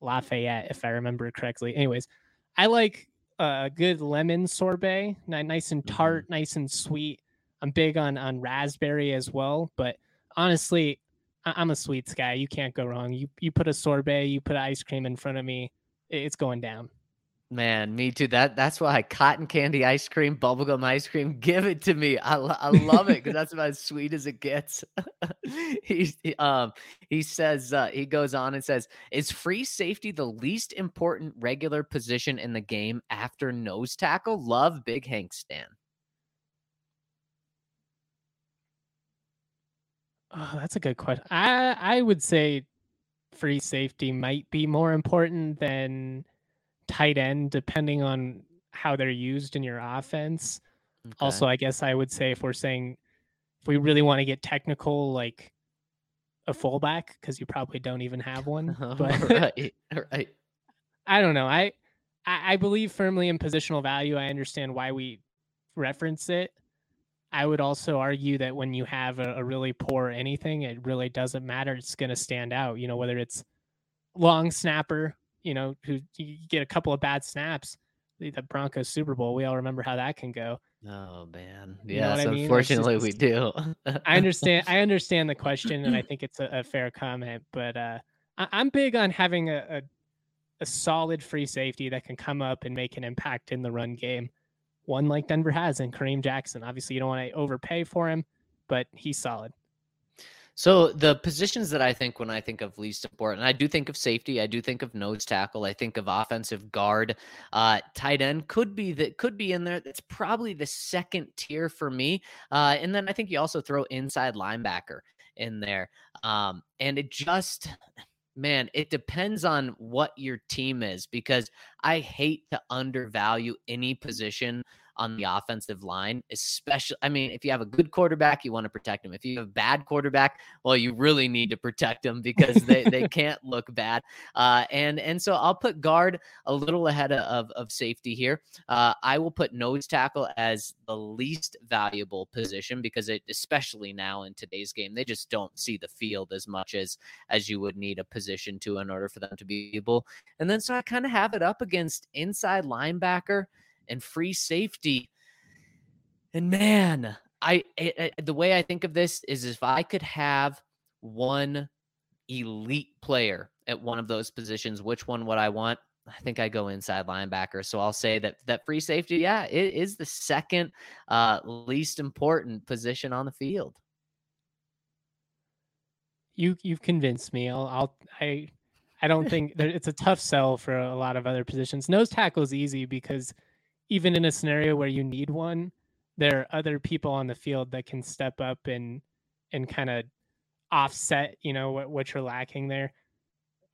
Lafayette, if I remember correctly. Anyways, I like a good lemon sorbet, nice and tart, nice and sweet. I'm big on on raspberry as well, but honestly, I- I'm a sweets guy. You can't go wrong. You you put a sorbet, you put ice cream in front of me, it's going down. Man, me too. That that's why cotton candy ice cream, bubblegum ice cream, (laughs) give it to me. I, I love it because that's about as sweet as it gets. (laughs) He, um he says uh, he goes on and says, "Is free safety the least important regular position in the game after nose tackle?" Love Big Hank Stan. Oh, that's a good question. I I would say free safety might be more important than tight end, depending on how they're used in your offense. Also, I guess I would say if we're saying if we really want to get technical, like a fullback, because you probably don't even have one. (laughs) But oh, right, (laughs) right. I don't know. I, I I believe firmly in positional value. I understand why we reference it. I would also argue that when you have a, a really poor anything, it really doesn't matter. It's going to stand out. You know, whether it's long snapper, you know, who you get a couple of bad snaps, the the Broncos Super Bowl. We all remember how that can go. Oh man, You know yes. I mean? Unfortunately, we do. (laughs) I understand. I understand the question, and I think it's a, a fair comment. But uh, I, I'm big on having a, a a solid free safety that can come up and make an impact in the run game. One like Denver has in Kareem Jackson. Obviously, you don't want to overpay for him, but he's solid. So the positions that I think when I think of least important, I do think of safety, I do think of nose tackle, I think of offensive guard, uh, tight end could be that could be in there. That's probably the second tier for me. Uh, and then I think you also throw inside linebacker in there. Um, and it just man, it depends on what your team is because I hate to undervalue any position on the offensive line, especially. I mean, if you have a good quarterback, you want to protect him. If you have a bad quarterback, well, you really need to protect them because they, they (laughs) can't look bad. Uh, and and so I'll put guard a little ahead of, of safety here. Uh, I will put nose tackle as the least valuable position because it, especially now in today's game, they just don't see the field as much as as you would need a position to in order for them to be able. And then so I kind of have it up against inside linebacker and free safety. And man, I, I, the way I think of this is if I could have one elite player at one of those positions, which one would I want? I think I go inside linebacker. So I'll say that that free safety, yeah, it is the second uh, least important position on the field. You you've convinced me. I'll, I'll I I don't think that it's a tough sell for a lot of other positions. Nose tackle is easy because even in a scenario where you need one, there are other people on the field that can step up and and kind of offset, you know, what what you're lacking there.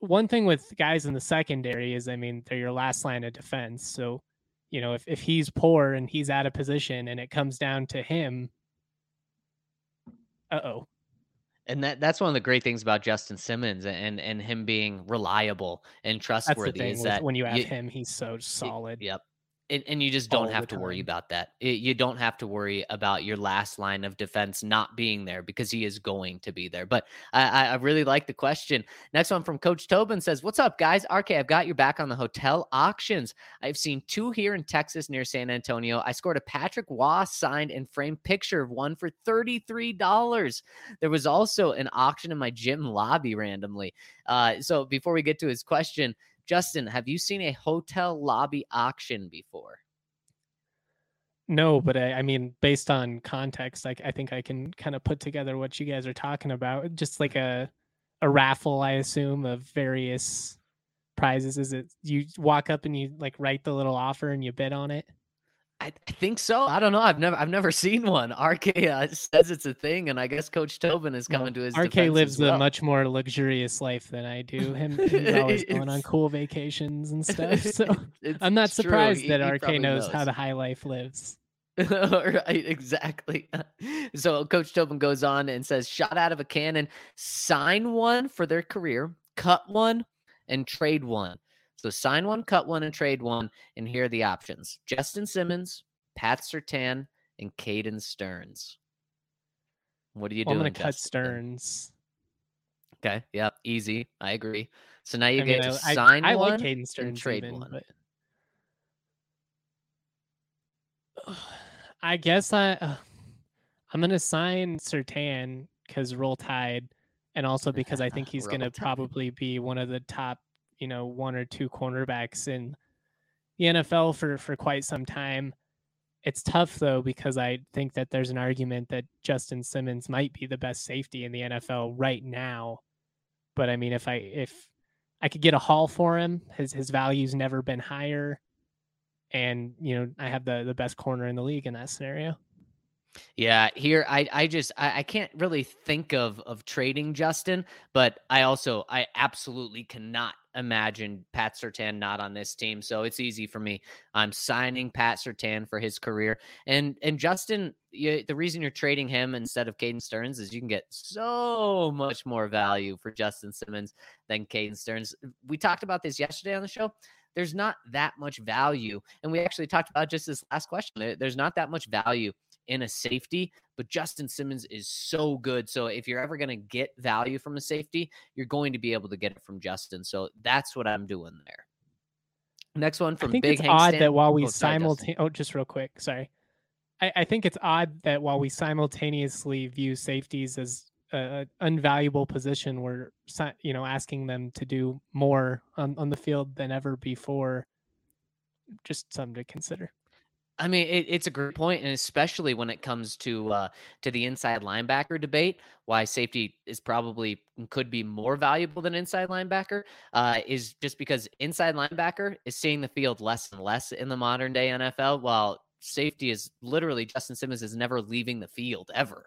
One thing with guys in the secondary is, I mean, they're your last line of defense. So, you know, if if he's poor and he's out of position and it comes down to him, uh oh, And that that's one of the great things about Justin Simmons and and him being reliable and that's the trustworthy thing. is that when you have you- him, he's so solid. Yep. And, and you just don't have to worry about that. It, you don't have to worry about your last line of defense not being there because he is going to be there. But I, I really like the question. Next one from Coach Tobin says, What's up, guys? RK, I've got your back on the hotel auctions. I've seen two here in Texas near San Antonio. I scored a Patrick Waugh signed and framed picture of one for $33. There was also an auction in my gym lobby randomly. Uh, so before we get to his question, Justin, have you seen a hotel lobby auction before? No, but I, I mean, based on context, like I think I can kind of put together what you guys are talking about. Just like mm-hmm. a a raffle, I assume, of various prizes. Is it you walk up and you like write the little offer and you bid on it? I, think so. I don't know. I've never I've never (laughs) seen one. RK uh, says it's a thing, and I guess Coach Tobin is coming well, to his. RK lives well. a much more luxurious life than I do. Him (laughs) he's always going on cool vacations and stuff. (laughs) So I'm not surprised that he, RK knows, knows how the high life lives. right, exactly. So Coach Tobin goes on and says, "Shot out of a cannon, sign one for their career, cut one, and trade one." So sign one, cut one, and trade one. And here are the options Justin Simmons, Pat Surtain, and Caden Sterns. What are you well, doing? I'm going to cut Sterns. Okay. Yep. Easy. I agree. So now you I get mean, to I, sign I, one like Caden Sterns and trade even, one. But... (sighs) I guess I uh, I'm gonna sign Surtain because roll tide, and also (laughs) because I think he's gonna probably be one of the top you know one or two cornerbacks in the NFL for for quite some time. It's tough though because I think that there's an argument that Justin Simmons might be the best safety in the NFL right now. But I mean, if I if I could get a haul for him, his his value's never been higher, and you know I have the the best corner in the league in that scenario. Yeah, here I I just I, I, can't really think of of trading Justin, but I also I absolutely cannot imagine Pat Surtain not on this team. So it's easy for me. I'm signing Pat Surtain for his career, and and Justin. You, the reason you're trading him instead of Caden Sterns is you can get so much more value for Justin Simmons than Caden Sterns. We talked about this yesterday on the show there's not that much value. And we actually talked about just this last question. There's not that much value in a safety, but Justin Simmons is so good. So if you're ever going to get value from a safety, you're going to be able to get it from Justin. So that's what I'm doing there. Next one from I think Big it's odd that while we oh, simultaneously, oh, just real quick, sorry. I, I think it's odd that while we simultaneously view safeties as an unvaluable position, we're you know asking them to do more on, on the field than ever before. Just something to consider. I mean, it, it's a great point, and especially when it comes to uh, to the inside linebacker debate, why safety is probably could be more valuable than inside linebacker uh, is just because inside linebacker is seeing the field less and less in the modern day NFL, while safety is literally Justin Simmons is never leaving the field ever.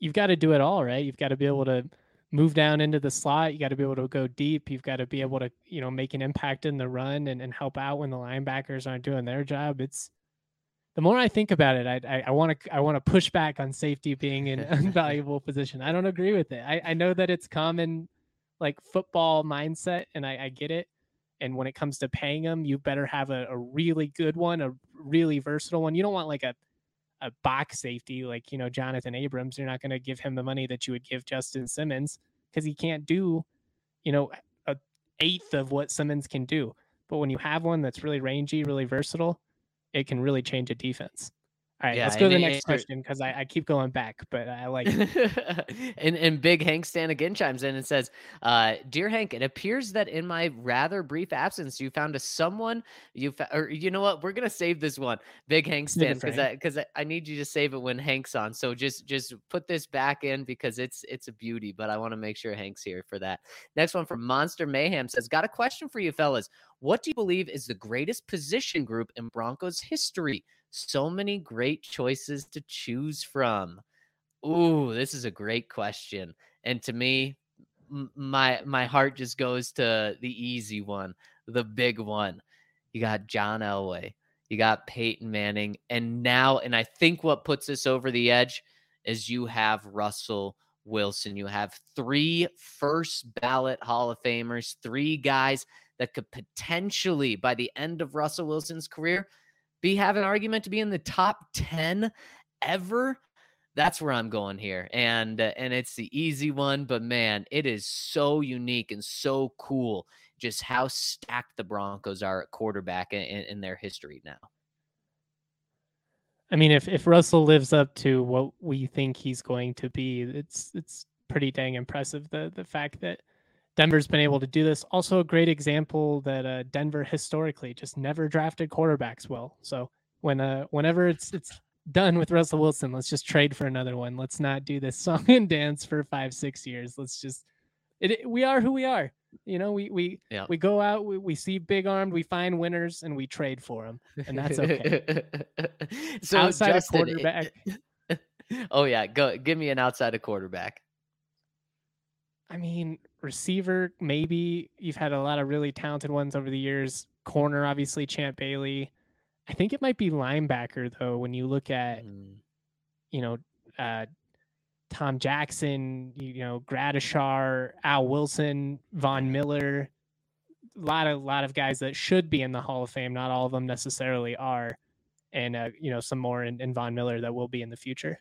You've got to do it all, right? You've got to be able to move down into the slot. You got to be able to go deep. You've got to be able to, you know, make an impact in the run and, and help out when the linebackers aren't doing their job. It's the more I think about it, I I want to I want to push back on safety being an (laughs) invaluable position. I don't agree with it. I, I know that it's common like football mindset and I, I get it. And when it comes to paying them, you better have a, a really good one, a really versatile one. You don't want like a a box safety like you know Jonathan Abrams. You're not going to give him the money that you would give Justin Simmons because he can't do, you know, a eighth of what Simmons can do. But when you have one that's really rangy, really versatile, it can really change a defense. All right, yeah, let's go to the next question because I, I, keep going back, but I like it. (laughs) and, and Big Hank Stan again chimes in and says, uh, Dear Hank, it appears that in my rather brief absence, you found a someone you fa- or you know what? We're gonna save this one, Big Hank Stan, because I because I, I need you to save it when Hank's on. So just just put this back in because it's it's a beauty, but I want to make sure Hank's here for that. Next one from Monster Mayhem says, Got a question for you, fellas. What do you believe is the greatest position group in Broncos history? So many great choices to choose from. Ooh, this is a great question. And to me, my my heart just goes to the easy one, the big one. You got John Elway, you got Peyton Manning, and now, and I think what puts us over the edge is you have Russell Wilson. You have three first ballot Hall of Famers, three guys that could potentially, by the end of Russell Wilson's career, be have an argument to be in the top 10 ever that's where I'm going here. And uh, and it's the easy one, but man, it is so unique and so cool just how stacked the Broncos are at quarterback in, in their history now. I mean, if if Russell lives up to what we think he's going to be, it's it's pretty dang impressive. The the fact that Denver's been able to do this. Also, a great example that uh, Denver historically just never drafted quarterbacks well. So when uh whenever it's it's done with Russell Wilson. Let's just trade for another one. Let's not do this song (laughs) and dance for five, six years. Let's just it, we are who we are. You know, we we yeah. we go out, we, we see big armed, we find winners, and we trade for them, and that's okay. (laughs) so outside Justin, of quarterback. (laughs) oh yeah, go give me an outside of quarterback. I mean, receiver maybe you've had a lot of really talented ones over the years. Corner, obviously, Champ Bailey. I think it might be linebacker though. When you look at, mm. you know, uh, Tom Jackson, you know, Gradishar, Al Wilson, Von Miller, a lot of lot of guys that should be in the Hall of Fame. Not all of them necessarily are, and uh, you know, some more in, in Von Miller that will be in the future.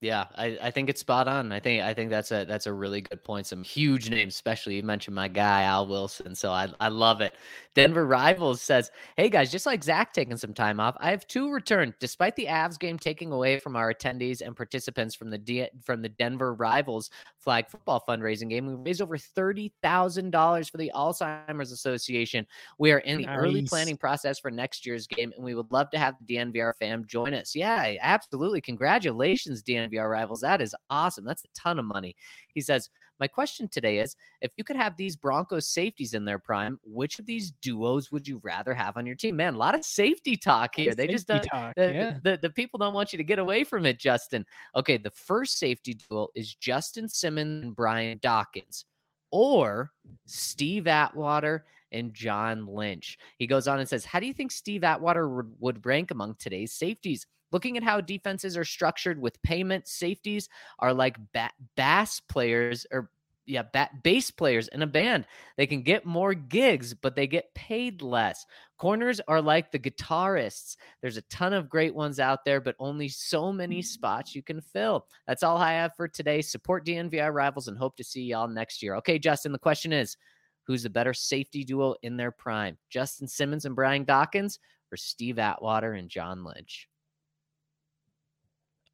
Yeah, I, I think it's spot on. I think I think that's a that's a really good point. Some huge names, especially you mentioned my guy Al Wilson. So I I love it. Denver Rivals says, Hey guys, just like Zac taking some time off, I have two returned. Despite the Avs game taking away from our attendees and participants from the D- from the Denver Rivals flag football fundraising game, we raised over thirty thousand dollars for the Alzheimer's Association. We are in the nice. early planning process for next year's game, and we would love to have the DNVR fam join us. Yeah, absolutely. Congratulations, DNVR Our rivals. That is awesome. That's a ton of money. He says, my question today is if you could have these Broncos safeties in their prime, which of these duos would you rather have on your team? Man, a lot of safety talk here. They just uh, talk, the, yeah. the, the people don't want you to get away from it, Justin. Okay, the first safety duel is Justin Simmons and Brian Dawkins, or Steve Atwater and John Lynch. He goes on and says, How do you think Steve Atwater would, would rank among today's safeties? Looking at how defenses are structured with payment safeties are like ba- bass players or yeah, bass players in a band. They can get more gigs, but they get paid less. Corners are like the guitarists. There's a ton of great ones out there, but only so many spots you can fill. That's all I have for today. Support DNVR rivals and hope to see y'all next year. Okay, Justin, the question is who's the better safety duo in their prime? Justin Simmons and Brian Dawkins or Steve Atwater and John Lynch?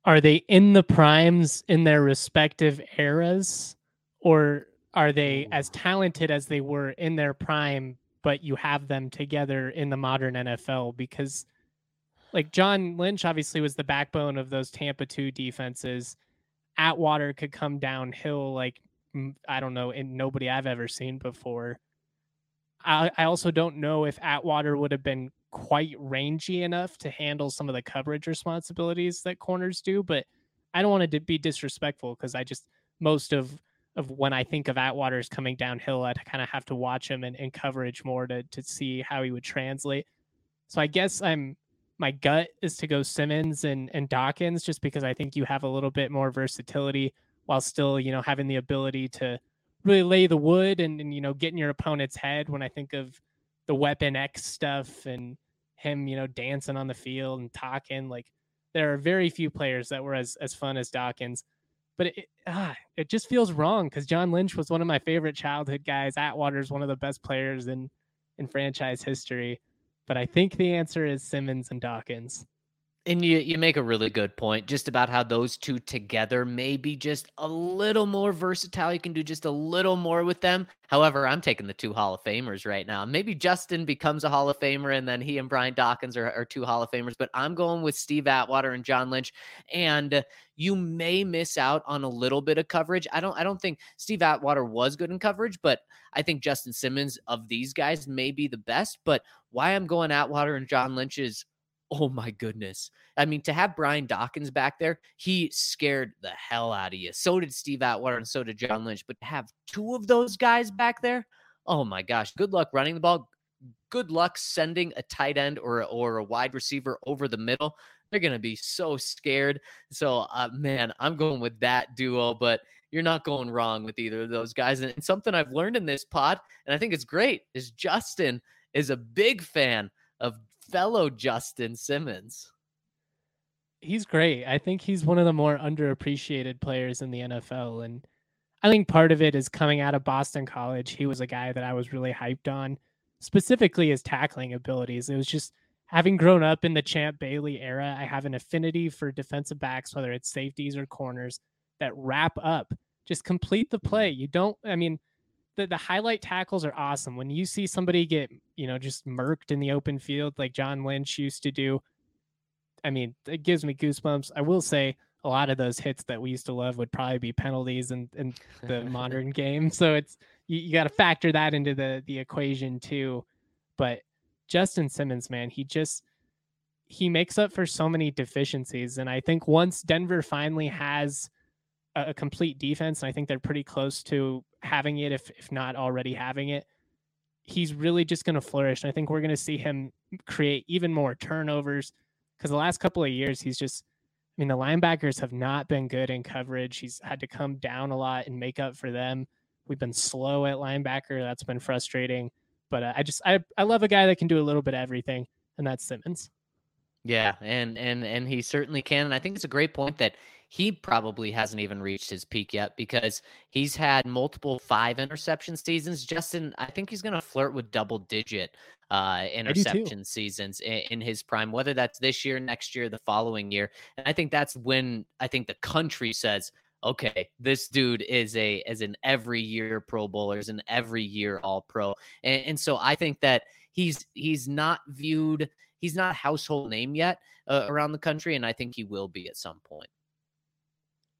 Are they in the primes in their respective eras? Or are they as talented as they were in their prime but you have them together in the modern NFL because like John Lynch obviously was the backbone of those Tampa 2 defenses. Atwater could come downhill like I don't know and nobody I've ever seen before. I, I also don't know if Atwater would have been quite rangy enough to handle some of the coverage responsibilities that corners do. But I don't want to be disrespectful because I just most of of when I think of Atwater's coming downhill, I kind of have to watch him and, in coverage more to to see how he would translate. So I guess I'm my gut is to go Simmons and and Dawkins just because I think you have a little bit more versatility while still you know having the ability to really lay the wood and, and you know get in your opponent's head when I think of the weapon X stuff and him, you know, dancing on the field and talking. Like there are very few players that were as as fun as Dawkins. But it ah, it just feels wrong because John Lynch was one of my favorite childhood guys. Atwater is one of the best players in in franchise history. But I think the answer is Simmons and Dawkins. And you you make a really good point just about how those two together may be just a little more versatile. You can do just a little more with them. However, I'm taking the two Hall of Famers right now. Maybe Justin becomes a Hall of Famer and then he and Brian Dawkins are, are two Hall of Famers, but I'm going with Steve Atwater and John Lynch. And you may miss out on a little bit of coverage. I don't I don't think Steve Atwater was good in coverage, but I think Justin Simmons of these guys may be the best. But why I'm going Atwater and John Lynch is oh my goodness. I mean, to have Brian Dawkins back there, he scared the hell out of you. So did Steve Atwater and so did John Lynch. But to have two of those guys back there, oh my gosh, good luck running the ball. Good luck sending a tight end or, or a wide receiver over the middle. they're going to be so scared. So, uh, man, I'm going with that duo, but you're not going wrong with either of those guys. And, and something I've learned in this pod, and I think it's great, is Justin is a big fan of fellow Justin Simmons. He's great. I think he's one of the more underappreciated players in the NFL. And I think part of it is coming out of Boston College. He was a guy that I was really hyped on, specifically his tackling abilities. It was just having grown up in the Champ Bailey era, I have an affinity for defensive backs, whether it's safeties or corners, that wrap up, just complete the play. You don't, I mean, the, the highlight tackles are awesome. When you see somebody get, you know, just murked in the open field like John Lynch used to do, I mean, it gives me goosebumps. I will say a lot of those hits that we used to love would probably be penalties in, in the modern (laughs) game. So it's you, you got to factor that into the the equation too. But Justin Simmons, man, he just he makes up for so many deficiencies. And I think once Denver finally has a, a complete defense, and I think they're pretty close to having it, if if not already having it, he's really just going to flourish. And I think we're going to see him create even more turnovers because the last couple of years he's just I mean the linebackers have not been good in coverage. He's had to come down a lot and make up for them. We've been slow at linebacker. That's been frustrating. But uh, I just I I love a guy that can do a little bit of everything, and that's Simmons. Yeah, and and and he certainly can. And I think it's a great point that he probably hasn't even reached his peak yet because he's had multiple five interception seasons. Justin, I think he's going to flirt with double digit uh, interception seasons in, in, his prime, whether that's this year, next year, the following year. And I think that's when I think the country says, okay, this dude is a as an every year Pro Bowler, is an every year All Pro, and, and so I think that he's he's not viewed, he's not a household name yet uh, around the country, and I think he will be at some point.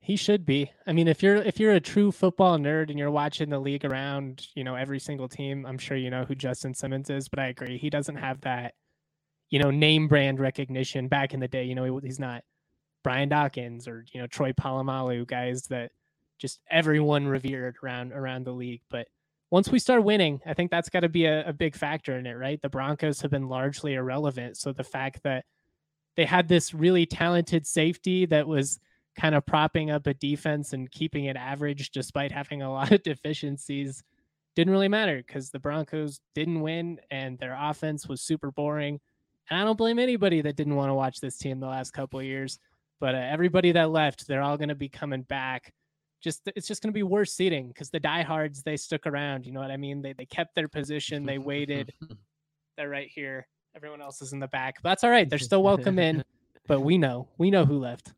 He should be. I mean, if you're if you're a true football nerd and you're watching the league around, you know, every single team, I'm sure you know who Justin Simmons is, but I agree. He doesn't have that, you know, name brand recognition back in the day. You know, he's not Brian Dawkins or, you know, Troy Polamalu, guys that just everyone revered around around the league. But once we start winning, I think that's got to be a, a big factor in it, right? The Broncos have been largely irrelevant. So the fact that they had this really talented safety that was kind of propping up a defense and keeping it average despite having a (laughs) lot of deficiencies didn't really matter because the Broncos didn't win and their offense was super boring. And I don't blame anybody that didn't want to watch this team the last couple of years. But uh, everybody that left, they're all going to be coming back. Just it's just going to be worse seating because the diehards they stuck around. You know what I mean? They they kept their position. They waited. (laughs) they're right here. Everyone else is in the back. But that's all right. They're still welcome in. (laughs) But we know we know who left.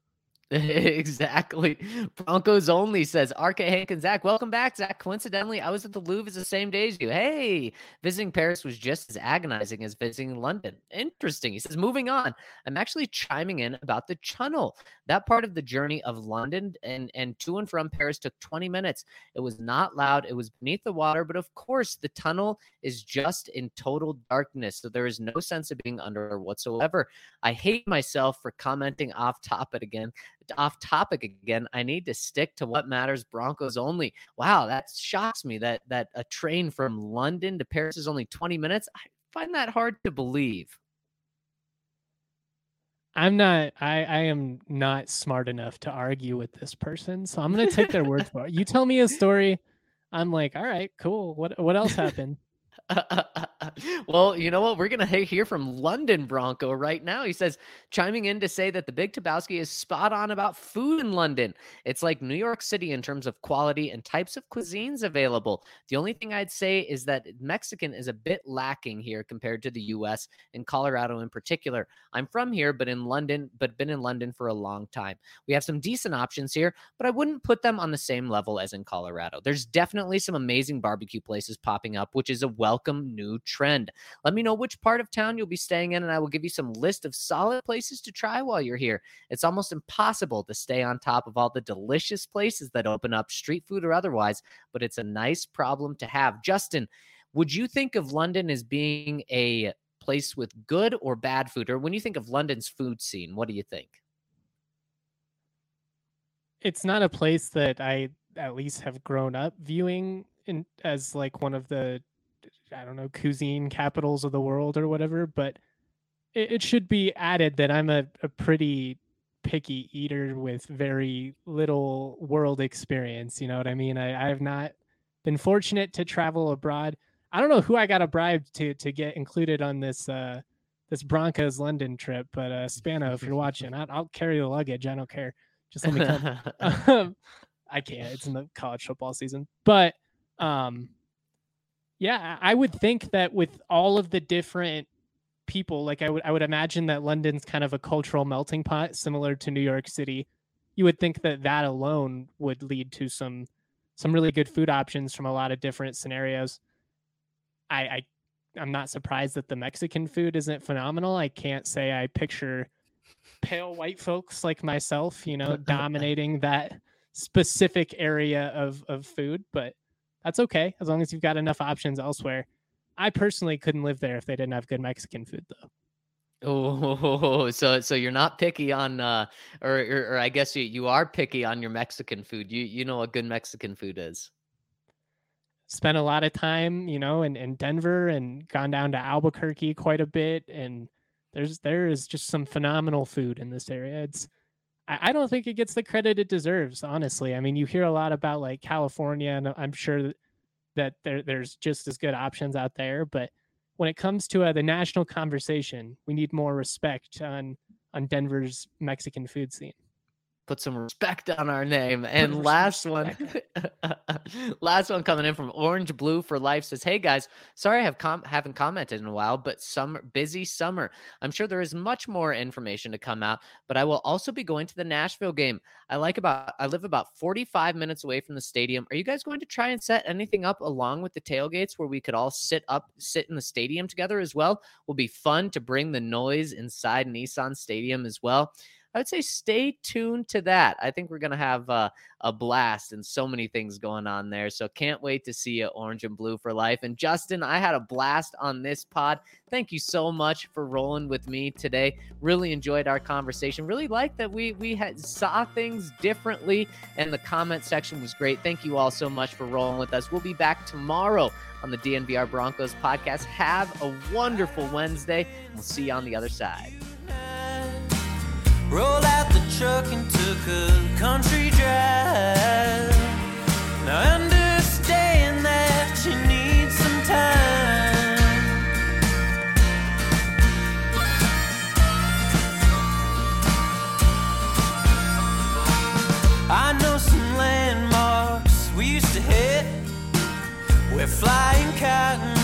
(laughs) exactly. Broncos only says RK Hank and Zac. Welcome back, Zac. Coincidentally, I was at the Louvre the same day as you. Hey, visiting Paris was just as agonizing as visiting London. Interesting. He says, moving on. I'm actually chiming in about the tunnel. That part of the journey of London and, and to and from Paris took 20 minutes. It was not loud. It was beneath the water, but of course, the tunnel is just in total darkness. So there is no sense of being under whatsoever. I hate myself for commenting off topic again off topic again. I need to stick to what matters. Broncos only. Wow, that shocks me that that a train from London to Paris is only 20 minutes. I find that hard to believe. I'm not I, I am not smart enough to argue with this person. So I'm gonna take their word (laughs) for it. You tell me a story. I'm like, all right, cool. What what else happened? (laughs) well, you know what? We're going to hear from London Bronco right now. He says, chiming in to say that the Big Tabowski is spot on about food in London. It's like New York City in terms of quality and types of cuisines available. The only thing I'd say is that Mexican is a bit lacking here compared to the US and Colorado in particular. I'm from here, but in London, but been in London for a long time. We have some decent options here, but I wouldn't put them on the same level as in Colorado. There's definitely some amazing barbecue places popping up, which is a well welcome new trend. Let me know which part of town you'll be staying in, and I will give you some list of solid places to try while you're here. It's almost impossible to stay on top of all the delicious places that open up, street food or otherwise, but it's a nice problem to have. Justin, would you think of London as being a place with good or bad food? Or when you think of London's food scene, what do you think? It's not a place that I at least have grown up viewing in, as like one of the I don't know, cuisine capitals of the world or whatever, but it, it should be added that I'm a, a pretty picky eater with very little world experience. You know what I mean? I, I have not been fortunate to travel abroad. I don't know who I got a bribe to to get included on this uh this Broncos London trip, but uh Spano, if you're watching, I, will carry the luggage. I don't care. Just let me come. um, (laughs) (laughs) I can't. It's in the college football season, but um, yeah, I would think that with all of the different people, like I would, I would imagine that London's kind of a cultural melting pot, similar to New York City. You would think that that alone would lead to some some really good food options from a lot of different scenarios. I, I I'm not surprised that the Mexican food isn't phenomenal. I can't say I picture pale white folks like myself, you know, (laughs) dominating that specific area of of food, but that's okay as long as you've got enough options elsewhere. I personally couldn't live there if they didn't have good Mexican food though. Oh, (laughs) so so you're not picky on, uh, or, or, or I guess you you are picky on your Mexican food. You you know what good Mexican food is. Spent a lot of time, you know, in, in Denver and gone down to Albuquerque quite a bit, and there's there is just some phenomenal food in this area. It's I, don't think it gets the credit it deserves, honestly. I mean, you hear a lot about like California, and I'm sure that there there's just as good options out there, but when it comes to uh, the national conversation, we need more respect on on Denver's Mexican food scene put some respect on our name. And last one, (laughs) last one coming in from Orange Blue for Life says, "Hey guys, sorry I have com- haven't commented in a while, but summer busy summer. I'm sure there is much more information to come out, but I will also be going to the Nashville game. I like about I live about 45 minutes away from the stadium. Are you guys going to try and set anything up along with the tailgates where we could all sit up, sit in the stadium together as well? Will be fun to bring the noise inside Nissan Stadium as well." I would say stay tuned to that. I think we're going to have uh, a blast and so many things going on there. So can't wait to see you, Orange and Blue for Life. And Justin, I had a blast on this pod. Thank you so much for rolling with me today. Really enjoyed our conversation. Really liked that we we had saw things differently, and the comment section was great. Thank you all so much for rolling with us. We'll be back tomorrow on the DNVR Broncos podcast. Have a wonderful Wednesday. We'll see you on the other side rolled out the truck and took a country drive. Now I understand that you need some time. I know some landmarks we used to hit. We're flying cotton.